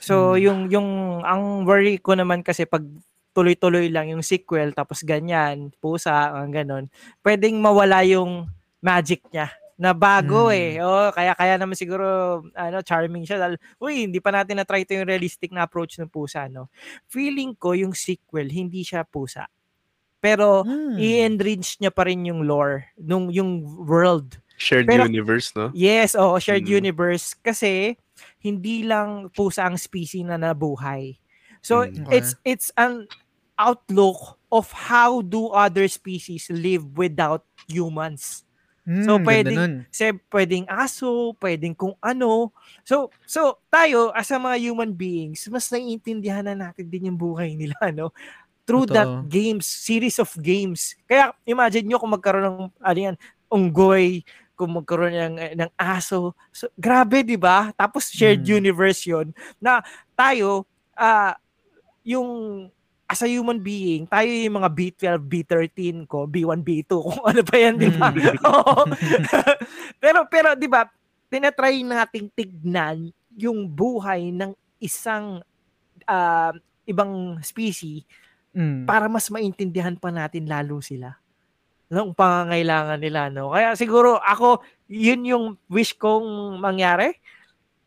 So, Hmm. yung, yung, ang worry ko naman kasi pag tuloy-tuloy lang yung sequel, tapos ganyan, pusa, ang ganon, pwedeng mawala yung magic niya na bago Hmm. eh. Oh, kaya kaya naman siguro ano charming siya dahil uy, hindi pa natin na try to yung realistic na approach ng pusa, no. Feeling ko yung sequel hindi siya pusa. Pero Hmm. i-enrich niya pa rin yung lore nung yung world. shared Pero- universe, no? Yes, oo, shared Mm. universe kasi hindi lang pusa ang species na nabuhay. So Mm. Okay. it's it's an outlook of how do other species live without humans. Hmm, so, pwedeng-. Kasi pwedeng aso, pwedeng kung ano. So, so tayo as a mga human beings, mas naiintindihan na natin din yung buhay nila, no? Through Totoo. that games, series of games. Kaya imagine nyo kung magkaroon ng ano yan, unggoy, kung magkaroon ng, ng aso. So, grabe, di ba? Tapos shared Mm. universe yon na tayo, ah yung as a human being, tayo yung mga B12, B13 ko, B1, B2, kung ano pa yan, di ba? Mm. Pero, pero, di ba, tinatry nating tignan yung buhay ng isang ah, ibang species Hmm. para mas maintindihan pa natin lalo sila. ng pangangailangan nila no. Kaya siguro ako yun yung wish kong mangyari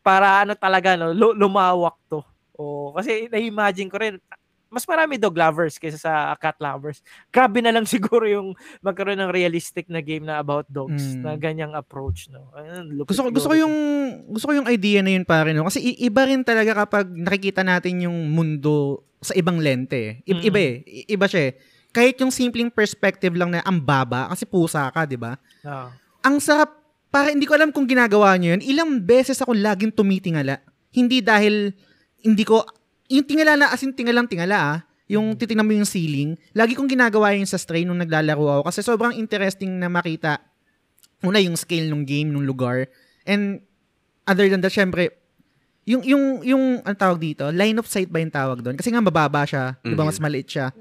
para ano talaga no lu- lumawak to. O kasi na-imagine ko rin mas marami dog lovers kaysa sa cat lovers. Grabe na lang siguro yung magkaroon ng realistic na game na about dogs Mm. na ganyang approach no. Lupit Gusto ko gusto ko yung gusto ko yung idea na yun pare no kasi iba rin talaga kapag nakikita natin yung mundo sa ibang lente. eh. I- Mm. Iba eh. I- Iba siya. eh. Kahit yung simpleng perspective lang na ang baba kasi pusa ka, 'di ba? Ah. Ang sarap para hindi ko alam kung ginagawa niyo yun. Ilang beses ako laging tumitingala. Hindi dahil hindi ko yung tingala na as in tingalang tingala ah. Yung titingnan mo yung ceiling. Lagi kong ginagawa yun sa stray nung naglalaro ako kasi sobrang interesting na makita una yung scale ng game, ng lugar. And other than that, syempre, yung, yung, yung, ang tawag dito, line of sight ba yung tawag doon? Kasi nga mababa siya, di ba Mhm. mas maliit siya.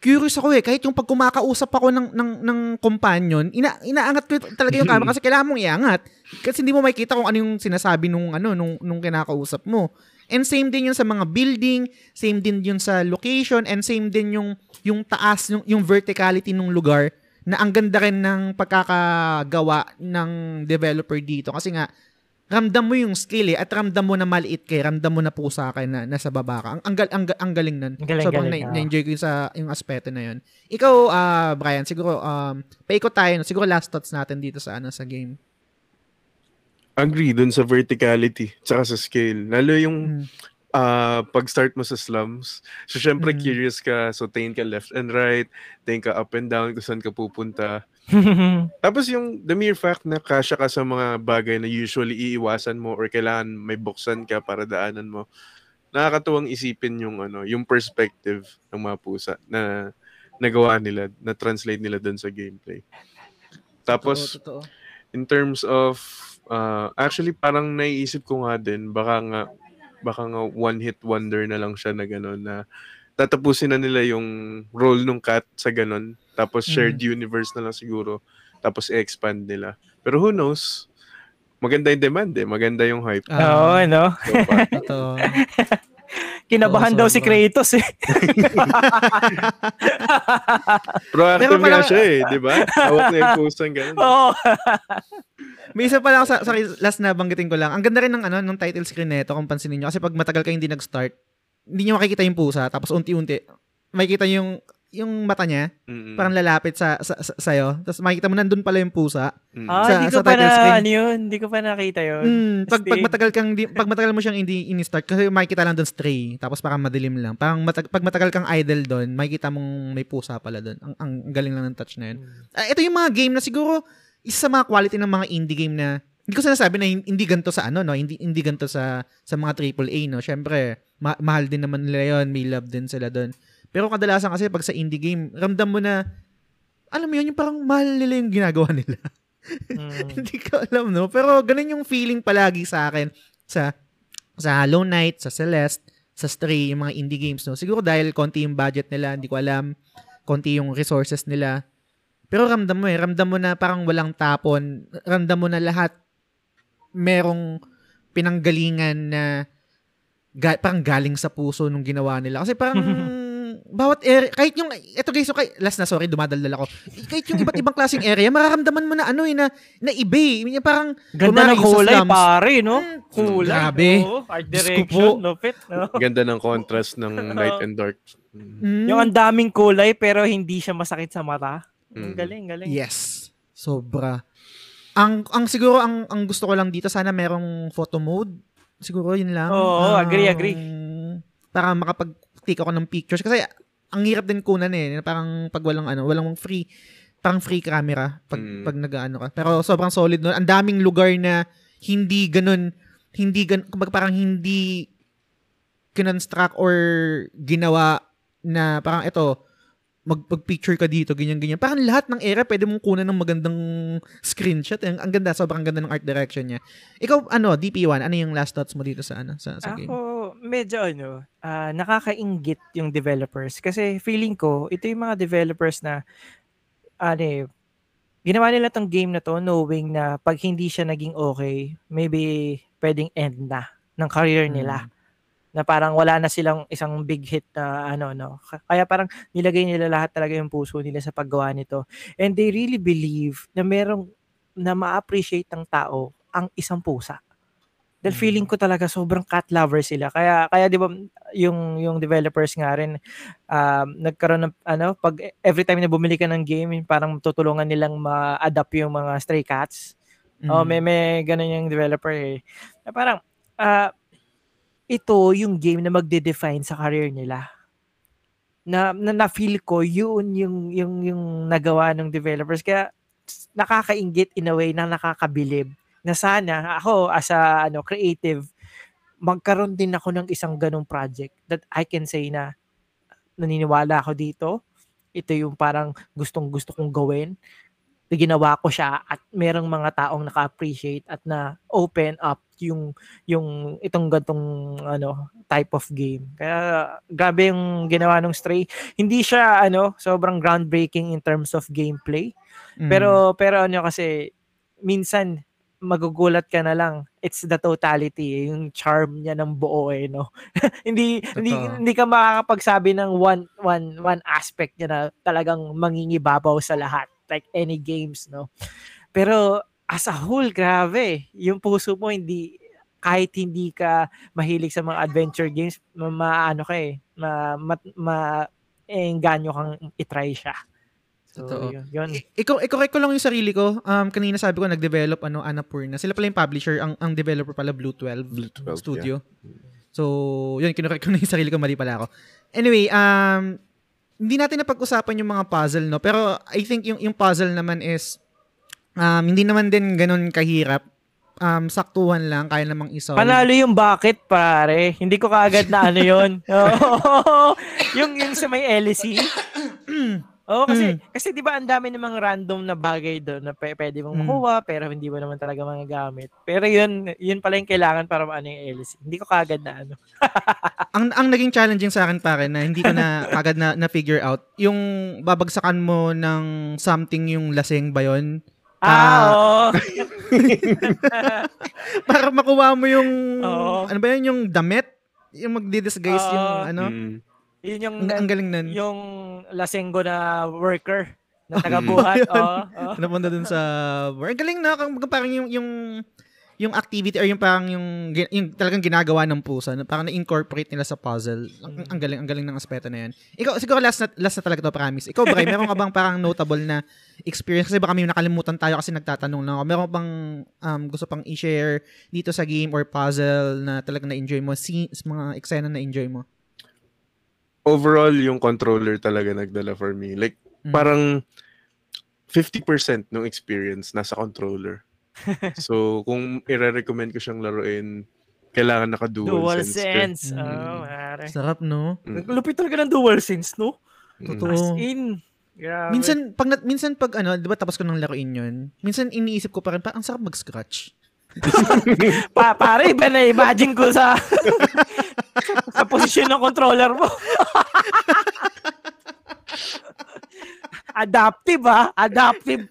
Curious ako eh, kahit yung pag kumakausap ako ng, ng, ng companion, ina, inaangat ko talaga yung camera kasi kailangan mong iangat. Kasi hindi mo makikita kung ano yung sinasabi nung, ano, nung, nung kinakausap mo. And same din yun sa mga building, same din yun sa location, and same din yung, yung taas, yung, yung verticality ng lugar na ang ganda rin ng pagkakagawa ng developer dito. Kasi nga, ramdam mo yung skill eh, at ramdam mo na maliit kay, ramdam mo na pusa ka na nasa baba ka. Ang, ang, ang, ang galing nun. Galing, Sobrang galing, na, na-enjoy ko yung sa yung aspeto na yun. Ikaw, ah Brian, siguro, um, paikot tayo, no? siguro last thoughts natin dito sa ano sa game. Agree dun sa verticality tsaka sa scale. Lalo yung Mm. ah, pag-start mo sa slums. So, syempre, Mm. curious ka. So, tingin ka left and right. Tingin ka up and down kung saan ka pupunta. Tapos yung the mere fact na kasya ka sa mga bagay na usually iiwasan mo or kailangan may buksan ka para daanan mo. Nakakatuwang isipin yung ano, yung perspective ng mga pusa na nagawa nila, na translate nila doon sa gameplay. Tapos Totoo, totoo. in terms of uh, actually parang naiisip ko nga din baka nga baka nga one hit wonder na lang siya na gano'n na tatapusin na nila yung role ng cat sa ganun tapos shared universe na lang siguro tapos i-expand nila. Pero who knows? Maganda yung demand eh. Maganda yung hype. Oo, Ah, no? so, far. Kinabahan Oo, daw si. Kratos eh. proactive nga siya eh di ba hawak na yung pusang ganun Oo. May isa pa lang sa sorry, last na banggitin ko lang. Ang ganda rin ng ano ng title screen nito kung pansinin niyo kasi pag matagal kayo hindi nag-start, hindi niyo makikita yung pusa tapos unti-unti makikita yung yung mata niya Mm-mm. parang lalapit sa, sa, sa sa'yo. Tapos makikita mo nandun pala yung pusa. Mm. Ah, Sa- hindi sa ko pa title na, screen. ano yun, hindi ko pa nakita yun. Mm, pag, pag matagal kang di, pag matagal mo siyang hindi ini-start kasi makikita lang doon stray tapos parang madilim lang. Parang matag, pag matagal kang idle doon, makikita mong may pusa pala doon. Ang, ang galing lang ng touch na yun. Ah, ito yung mga game na siguro isa sa mga quality ng mga indie game na hindi ko sinasabi na hin- hindi ganito sa ano no, hindi hindi ganito sa sa mga AAA no. Syempre, ma- mahal din naman nila 'yon, may love din sila doon. Pero kadalasan kasi pag sa indie game, ramdam mo na alam mo yun, yung parang mahal nila yung ginagawa nila. Mm. Hindi ko alam, no? Pero ganun yung feeling palagi sa akin sa sa Hollow Knight, sa Celeste, sa Stray, yung mga indie games, no? Siguro dahil konti yung budget nila, hindi ko alam, konti yung resources nila. Pero ramdam mo eh, ramdam mo na parang walang tapon, ramdam mo na lahat merong pinanggalingan na ga- parang galing sa puso nung ginawa nila. Kasi parang bawat area, kahit yung, eto guys, so kay, last na, sorry, dumadaldal ako. Kahit yung iba't ibang klaseng area, mararamdaman mo na ano eh, na, na iba eh. Yung Parang, Ganda ng kulay, slums, pare, no? Mm, Kulay. grabe. Oo, art direction, po. lupit, no? ganda ng contrast ng light and dark Mm. mm, Yung ang daming kulay, pero hindi siya masakit sa mata. Ang Mm. galing, galing. Yes. Sobra. Ang ang siguro ang ang gusto ko lang dito sana merong photo mode. Siguro yun lang. Oo, agree, agree. Ang- Para makapag-take ako ng pictures kasi ang hirap din kunan eh. Parang pag walang ano, walang free parang free camera pag Mm. pag nag-ano ka. Pero sobrang solid nun. Ang daming lugar na hindi ganun hindi gan kumbaga parang hindi kinonstruct or ginawa na parang ito mag, picture ka dito, ganyan-ganyan. Parang lahat ng area pwede mong kunan ng magandang screenshot. Ang, ang ganda, sobrang ganda ng art direction niya. Ikaw, ano, DP1, ano yung last thoughts mo dito sa, ano, sa, sa game? Ako, medyo ano, ah, nakakaingit yung developers. Kasi feeling ko, ito yung mga developers na, ano eh, ginawa nila tong game na to knowing na pag hindi siya naging okay, maybe pwedeng end na ng career nila. na parang wala na silang isang big hit na ano no. Kaya parang nilagay nila lahat talaga yung puso nila sa paggawa nito. And they really believe na merong na ma-appreciate ng tao ang isang pusa. Dahil Mm. feeling ko talaga sobrang cat lover sila. Kaya kaya 'di ba yung yung developers nga rin um, nagkaroon ng ano pag every time na bumili ka ng game parang tutulungan nilang ma-adapt yung mga stray cats. Oh, Mm. may may ganun yung developer eh. Na parang ah ito yung game na magde-define sa career nila. Na na, na feel ko yun yung yung yung nagawa ng developers kaya nakakainggit in a way na nakakabilib na sana ako as a ano creative magkaroon din ako ng isang ganong project that I can say na naniniwala ako dito. Ito yung parang gustong gusto kong gawin. Ginawa ko siya at merong mga taong naka-appreciate at na open up yung yung itong gantong ano type of game. Kaya grabe yung ginawa ng Stray. Hindi siya ano sobrang groundbreaking in terms of gameplay. Mm. Pero pero ano kasi minsan magugulat ka na lang. It's the totality, eh, yung charm niya ng buo eh, no. hindi hindi Totoo. hindi ka makakapagsabi ng one one one aspect niya na talagang mangingibabaw sa lahat like any games, no. Pero as a whole, grabe. Yung puso mo hindi kahit hindi ka mahilig sa mga adventure games, ma, maano ka eh, ma, ma, ma engganyo kang itry siya. So, Totoo. yun. yun. I- i-correct ko lang yung sarili ko. Um, kanina sabi ko, nag-develop ano, Annapurna. Sila pala yung publisher. Ang, ang developer pala, Blue 12, Blue 12, Studio. So, yun, kinorek ko na yung sarili ko. Mali pala ako. Anyway, um, hindi natin napag-usapan yung mga puzzle, no? Pero I think yung, yung puzzle naman is, um, hindi naman din ganun kahirap. Um, saktuhan lang, kaya namang isolve. Panalo yung bucket, pare. Hindi ko kaagad na ano yun. Yung, yung sa may LEC. Oo, kasi, kasi di ba ang dami namang random na bagay doon na p- pwede mong Mm. makuha pero hindi mo naman talaga magagamit. Pero yun, yun pala yung kailangan para maano yung LEC. Hindi ko kaagad na ano. ang ang naging challenging sa akin pare na hindi ko na agad na, na figure out yung babagsakan mo ng something yung lasing ba yun Ah, oo. para makuha mo yung Oo. ano ba yun yung damit yung magdi-disguise yung Oo. ano Mm. Yun yung, ang, ang galing nun yung lasenggo na worker na taga-buhat. Oo. oo. napunta dun sa ang galing na kung- parang yung yung yung activity or yung parang yung, yung talagang ginagawa ng pusa na parang na-incorporate nila sa puzzle. Ang, ang galing, ang galing ng aspeto na yan. Ikaw, siguro last na, last na talaga to, promise. Ikaw, Bray, meron ka bang parang notable na experience? Kasi baka may nakalimutan tayo kasi nagtatanong lang ako. Meron ka bang um, gusto pang i-share dito sa game or puzzle na talagang na-enjoy mo? Scenes, mga eksena na enjoy mo? Overall, yung controller talaga nagdala for me. Like, Mm. parang 50% ng experience nasa controller. so, kung i-recommend ko siyang laruin, kailangan naka-dual Dual sense. ka. sense. Mm. Oo, pare. Sarap, no? Mm. Lupit talaga ng dual sense, no? Mm. Totoo. As in. Grabe. Minsan, pag, minsan pag ano, di ba tapos ko nang laruin yun, minsan iniisip ko pa rin, pa, ang sarap mag-scratch. pa, pare, iba na imagine ko sa sa posisyon ng controller mo. Adaptive ah, adaptive.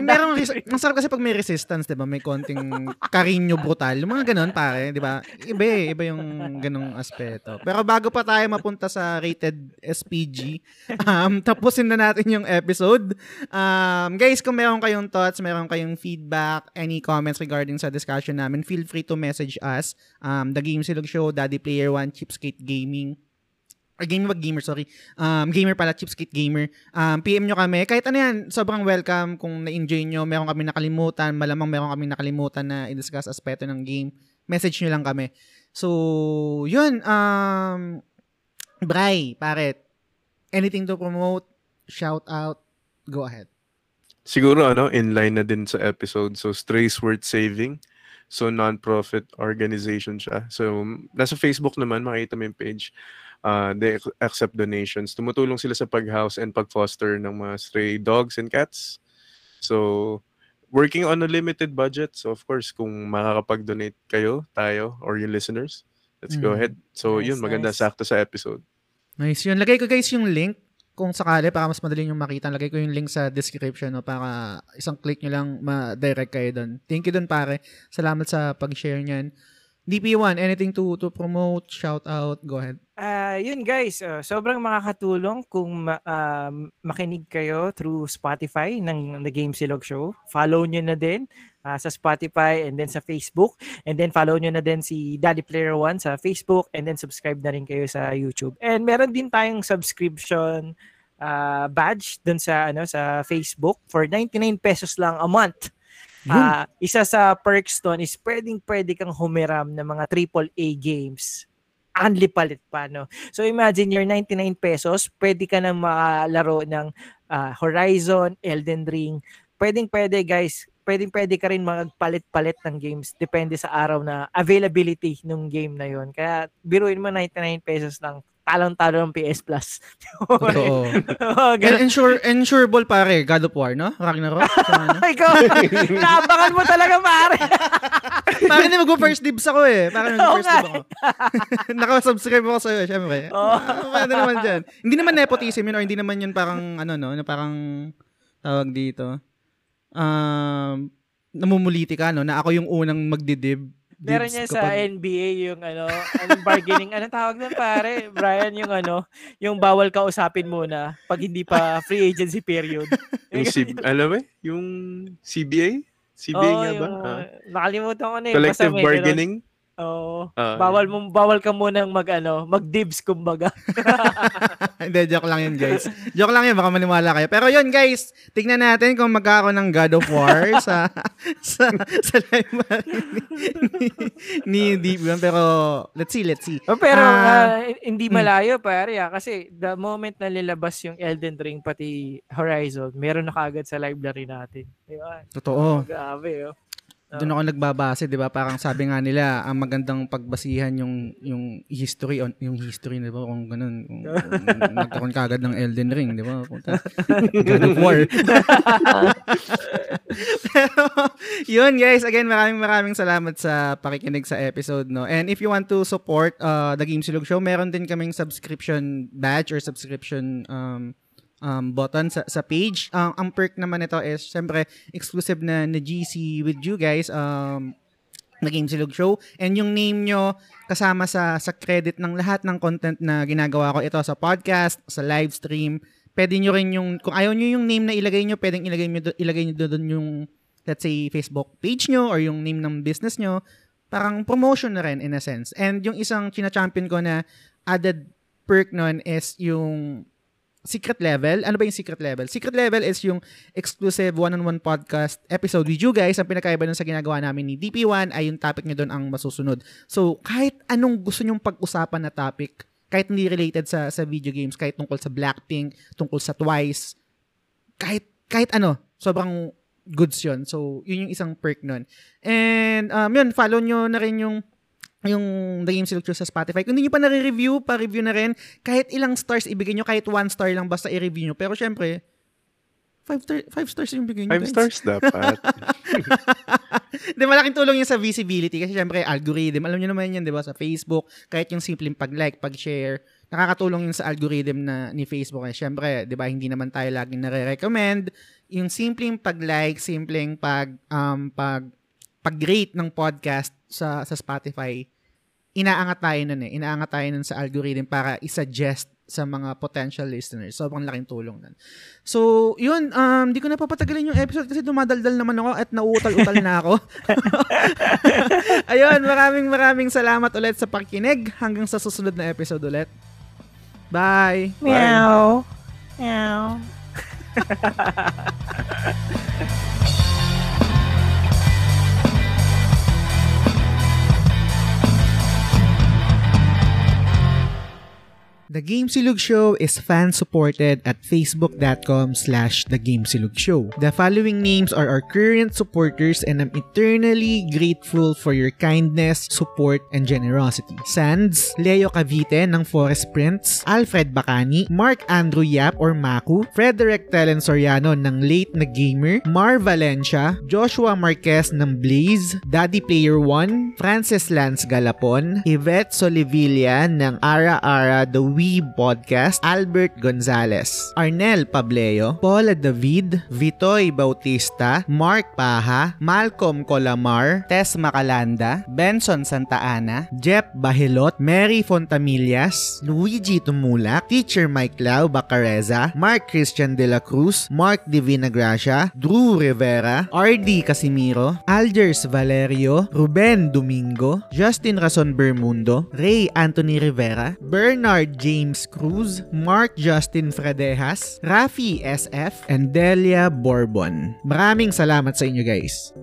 Merong, res- ang sarap kasi pag may resistance, di ba? May konting karinyo brutal. Yung mga ganun, pare, di ba? Iba eh, iba yung ganung aspeto. Pero bago pa tayo mapunta sa rated SPG, um, tapusin na natin yung episode. Um, guys, kung meron kayong thoughts, meron kayong feedback, any comments regarding sa discussion namin, feel free to message us. Um, The Game Silog Show, Daddy Player One, Chipskate Gaming, or gamer wag gamer, sorry. Um, gamer pala, Chipskate Gamer. Um, PM nyo kami. Kahit ano yan, sobrang welcome kung na-enjoy nyo. Meron kami nakalimutan. Malamang meron kami nakalimutan na i-discuss aspeto ng game. Message nyo lang kami. So, yun. Um, Bray, pare, anything to promote? Shout out? Go ahead. Siguro ano, inline na din sa episode. So Strays Worth Saving. So non-profit organization siya. So nasa Facebook naman makita mo yung page. Uh, they ac- accept donations. Tumutulong sila sa pag-house and pag-foster ng mga stray dogs and cats. So working on a limited budget. So of course, kung makakapag-donate kayo, tayo, or yung listeners, let's go Mm. ahead. So Nice, yun, maganda nice. sakto sa episode. Nice yun. Lagay ko guys yung link kung sakali para mas madali yung makita. Lagay ko yung link sa description no, para isang click nyo lang ma-direct kayo doon. Thank you doon pare. Salamat sa pag-share niyan. DP1, anything to to promote, shout out, go ahead. Ah, yun guys, uh, sobrang makakatulong kung ah, makinig kayo through Spotify ng The Game Silog Show. Follow nyo na din ah, sa Spotify and then sa Facebook. And then follow nyo na din si Daddy Player One sa Facebook and then subscribe na rin kayo sa YouTube. And meron din tayong subscription ah, badge dun sa ano sa Facebook for 99 pesos lang a month. Ah, isa sa perks doon is pwedeng pwede kang humiram ng mga AAA games. Only palit pa, no? So imagine your 99 pesos, pwede ka na makalaro ng ah, Horizon, Elden Ring. Pwedeng pwede guys, pwedeng pwede ka rin magpalit-palit ng games depende sa araw na availability ng game na yon. Kaya biruin mo 99 pesos lang, talong-talo ng PS Plus. Totoo. Oh. And ensure, ensureable pare, God of War, no? Ragnarok. Ano? Ikaw, naabangan mo talaga, pare. Parang hindi mag-first dibs ako eh. Parang Oo mag-first dibs ako. Nakasubscribe ako sa'yo, syempre. Oo. Ano naman dyan? Hindi naman nepotism yun or hindi naman yun parang, ano no, na parang tawag dito. Um, namumuliti ka, no? Na ako yung unang magdidib. Meron niya sa kapag- NBA yung ano, anong bargaining, anong tawag doon pare? Brian, yung ano, yung bawal ka usapin muna pag hindi pa free agency period. Yung C- alam mo eh? Yung CBA? CBA Oo, nga ba? yung, Ah. nakalimutan ko na eh. Basta Collective may ganun. Oo. Ah. bawal mo bawal ka munang mag ano, mag-dibs kumbaga. Hindi, joke lang yun, guys. Joke lang yun, baka maniwala kayo. Pero yun, guys, tignan natin kung magkakaroon ng God of War sa sa, sa library ni, ni Deep Run. Pero, let's see, let's see. Oh, pero Ah, ah, hindi mm. malayo pare ah, kasi the moment na lilabas yung Elden Ring pati Horizon, meron na kaagad sa library natin. Di ba? Totoo. Grabe oh. Doon ako nagbabase, 'di ba? Parang sabi nga nila, ang magandang pagbasihan yung yung history on yung history, 'di ba? Kung ganun, kung, kung nagkaroon ka agad ng Elden Ring, 'di ba? Punta. God of War. Pero, yun guys, again, maraming maraming salamat sa pakikinig sa episode, no? And if you want to support uh, the Game Silog Show, meron din kaming subscription badge or subscription um, um, button sa, sa page. Ang ang perk naman ito is, syempre, exclusive na, na GC with you guys. Um, na Game Silog Show. And yung name nyo kasama sa sa credit ng lahat ng content na ginagawa ko ito sa podcast, sa live stream. Pwede nyo rin yung, kung ayaw nyo yung name na ilagay nyo, pwedeng ilagay nyo, ilagay nyo doon yung, let's say, Facebook page nyo or yung name ng business nyo. Parang promotion na rin in a sense. And yung isang china-champion ko na added perk nun is yung secret level. Ano ba yung secret level? Secret level is yung exclusive one-on-one podcast episode with you guys. Ang pinakaiba nun sa ginagawa namin ni DP1 ay yung topic nyo doon ang masusunod. So, kahit anong gusto nyong pag-usapan na topic, kahit hindi related sa sa video games, kahit tungkol sa Blackpink, tungkol sa Twice, kahit kahit ano, sobrang goods yun. So, yun yung isang perk nun. And, um, yun, follow nyo na rin yung yung The Game Selector sa Spotify. Kung hindi nyo pa nare-review, pa-review na rin. Kahit ilang stars ibigay nyo, kahit one star lang basta i-review nyo. Pero syempre, five, star, five stars yung bigay nyo. Five guys. stars dapat. di malaking tulong yun sa visibility kasi syempre algorithm, alam niyo naman yan, 'di ba, sa Facebook, kahit yung simpleng pag-like, pag-share, nakakatulong yun sa algorithm na ni Facebook. Eh syempre, 'di ba, hindi naman tayo laging nare-recommend yung simpleng pag-like, simpleng pag um pag pag-rate ng podcast sa sa Spotify. Inaangat tayo nun eh. Inaangat tayo nun sa algorithm para i-suggest sa mga potential listeners. Sobrang laking tulong nun. So, yun, um, di ko na papatagalin yung episode kasi dumadaldal naman ako at nauutal-utal na ako. Ayun, maraming maraming salamat ulit sa pakikinig. Hanggang sa susunod na episode ulit. Bye! Meow. Meow. The Game Silog Show is fan-supported at facebook.com slash The Game Silog Show. The following names are our current supporters and I'm eternally grateful for your kindness, support, and generosity. Sands, Leo Cavite ng Forest Prince, Alfred Bacani, Mark Andrew Yap or Maku, Frederick Telen Soriano ng Late na Gamer, Mar Valencia, Joshua Marquez ng Blaze, Daddy Player 1, Francis Lance Galapon, Yvette Solivilla ng Ara Ara The Wee Weeb Podcast, Albert Gonzalez, Arnel Pableo, Paula David, Vitoy Bautista, Mark Paha, Malcolm Colamar, Tess Macalanda, Benson Santa Ana, Jeff Bahilot, Mary Fontamillas, Luigi Tumulak, Teacher Mike Lau Bacareza, Mark Christian De La Cruz, Mark Divina Gracia, Drew Rivera, RD Casimiro, Algers Valerio, Ruben Domingo, Justin Rason Bermundo, Ray Anthony Rivera, Bernard James Cruz, Mark Justin Fredejas, Rafi SF, and Delia Bourbon. Maraming salamat sa inyo guys.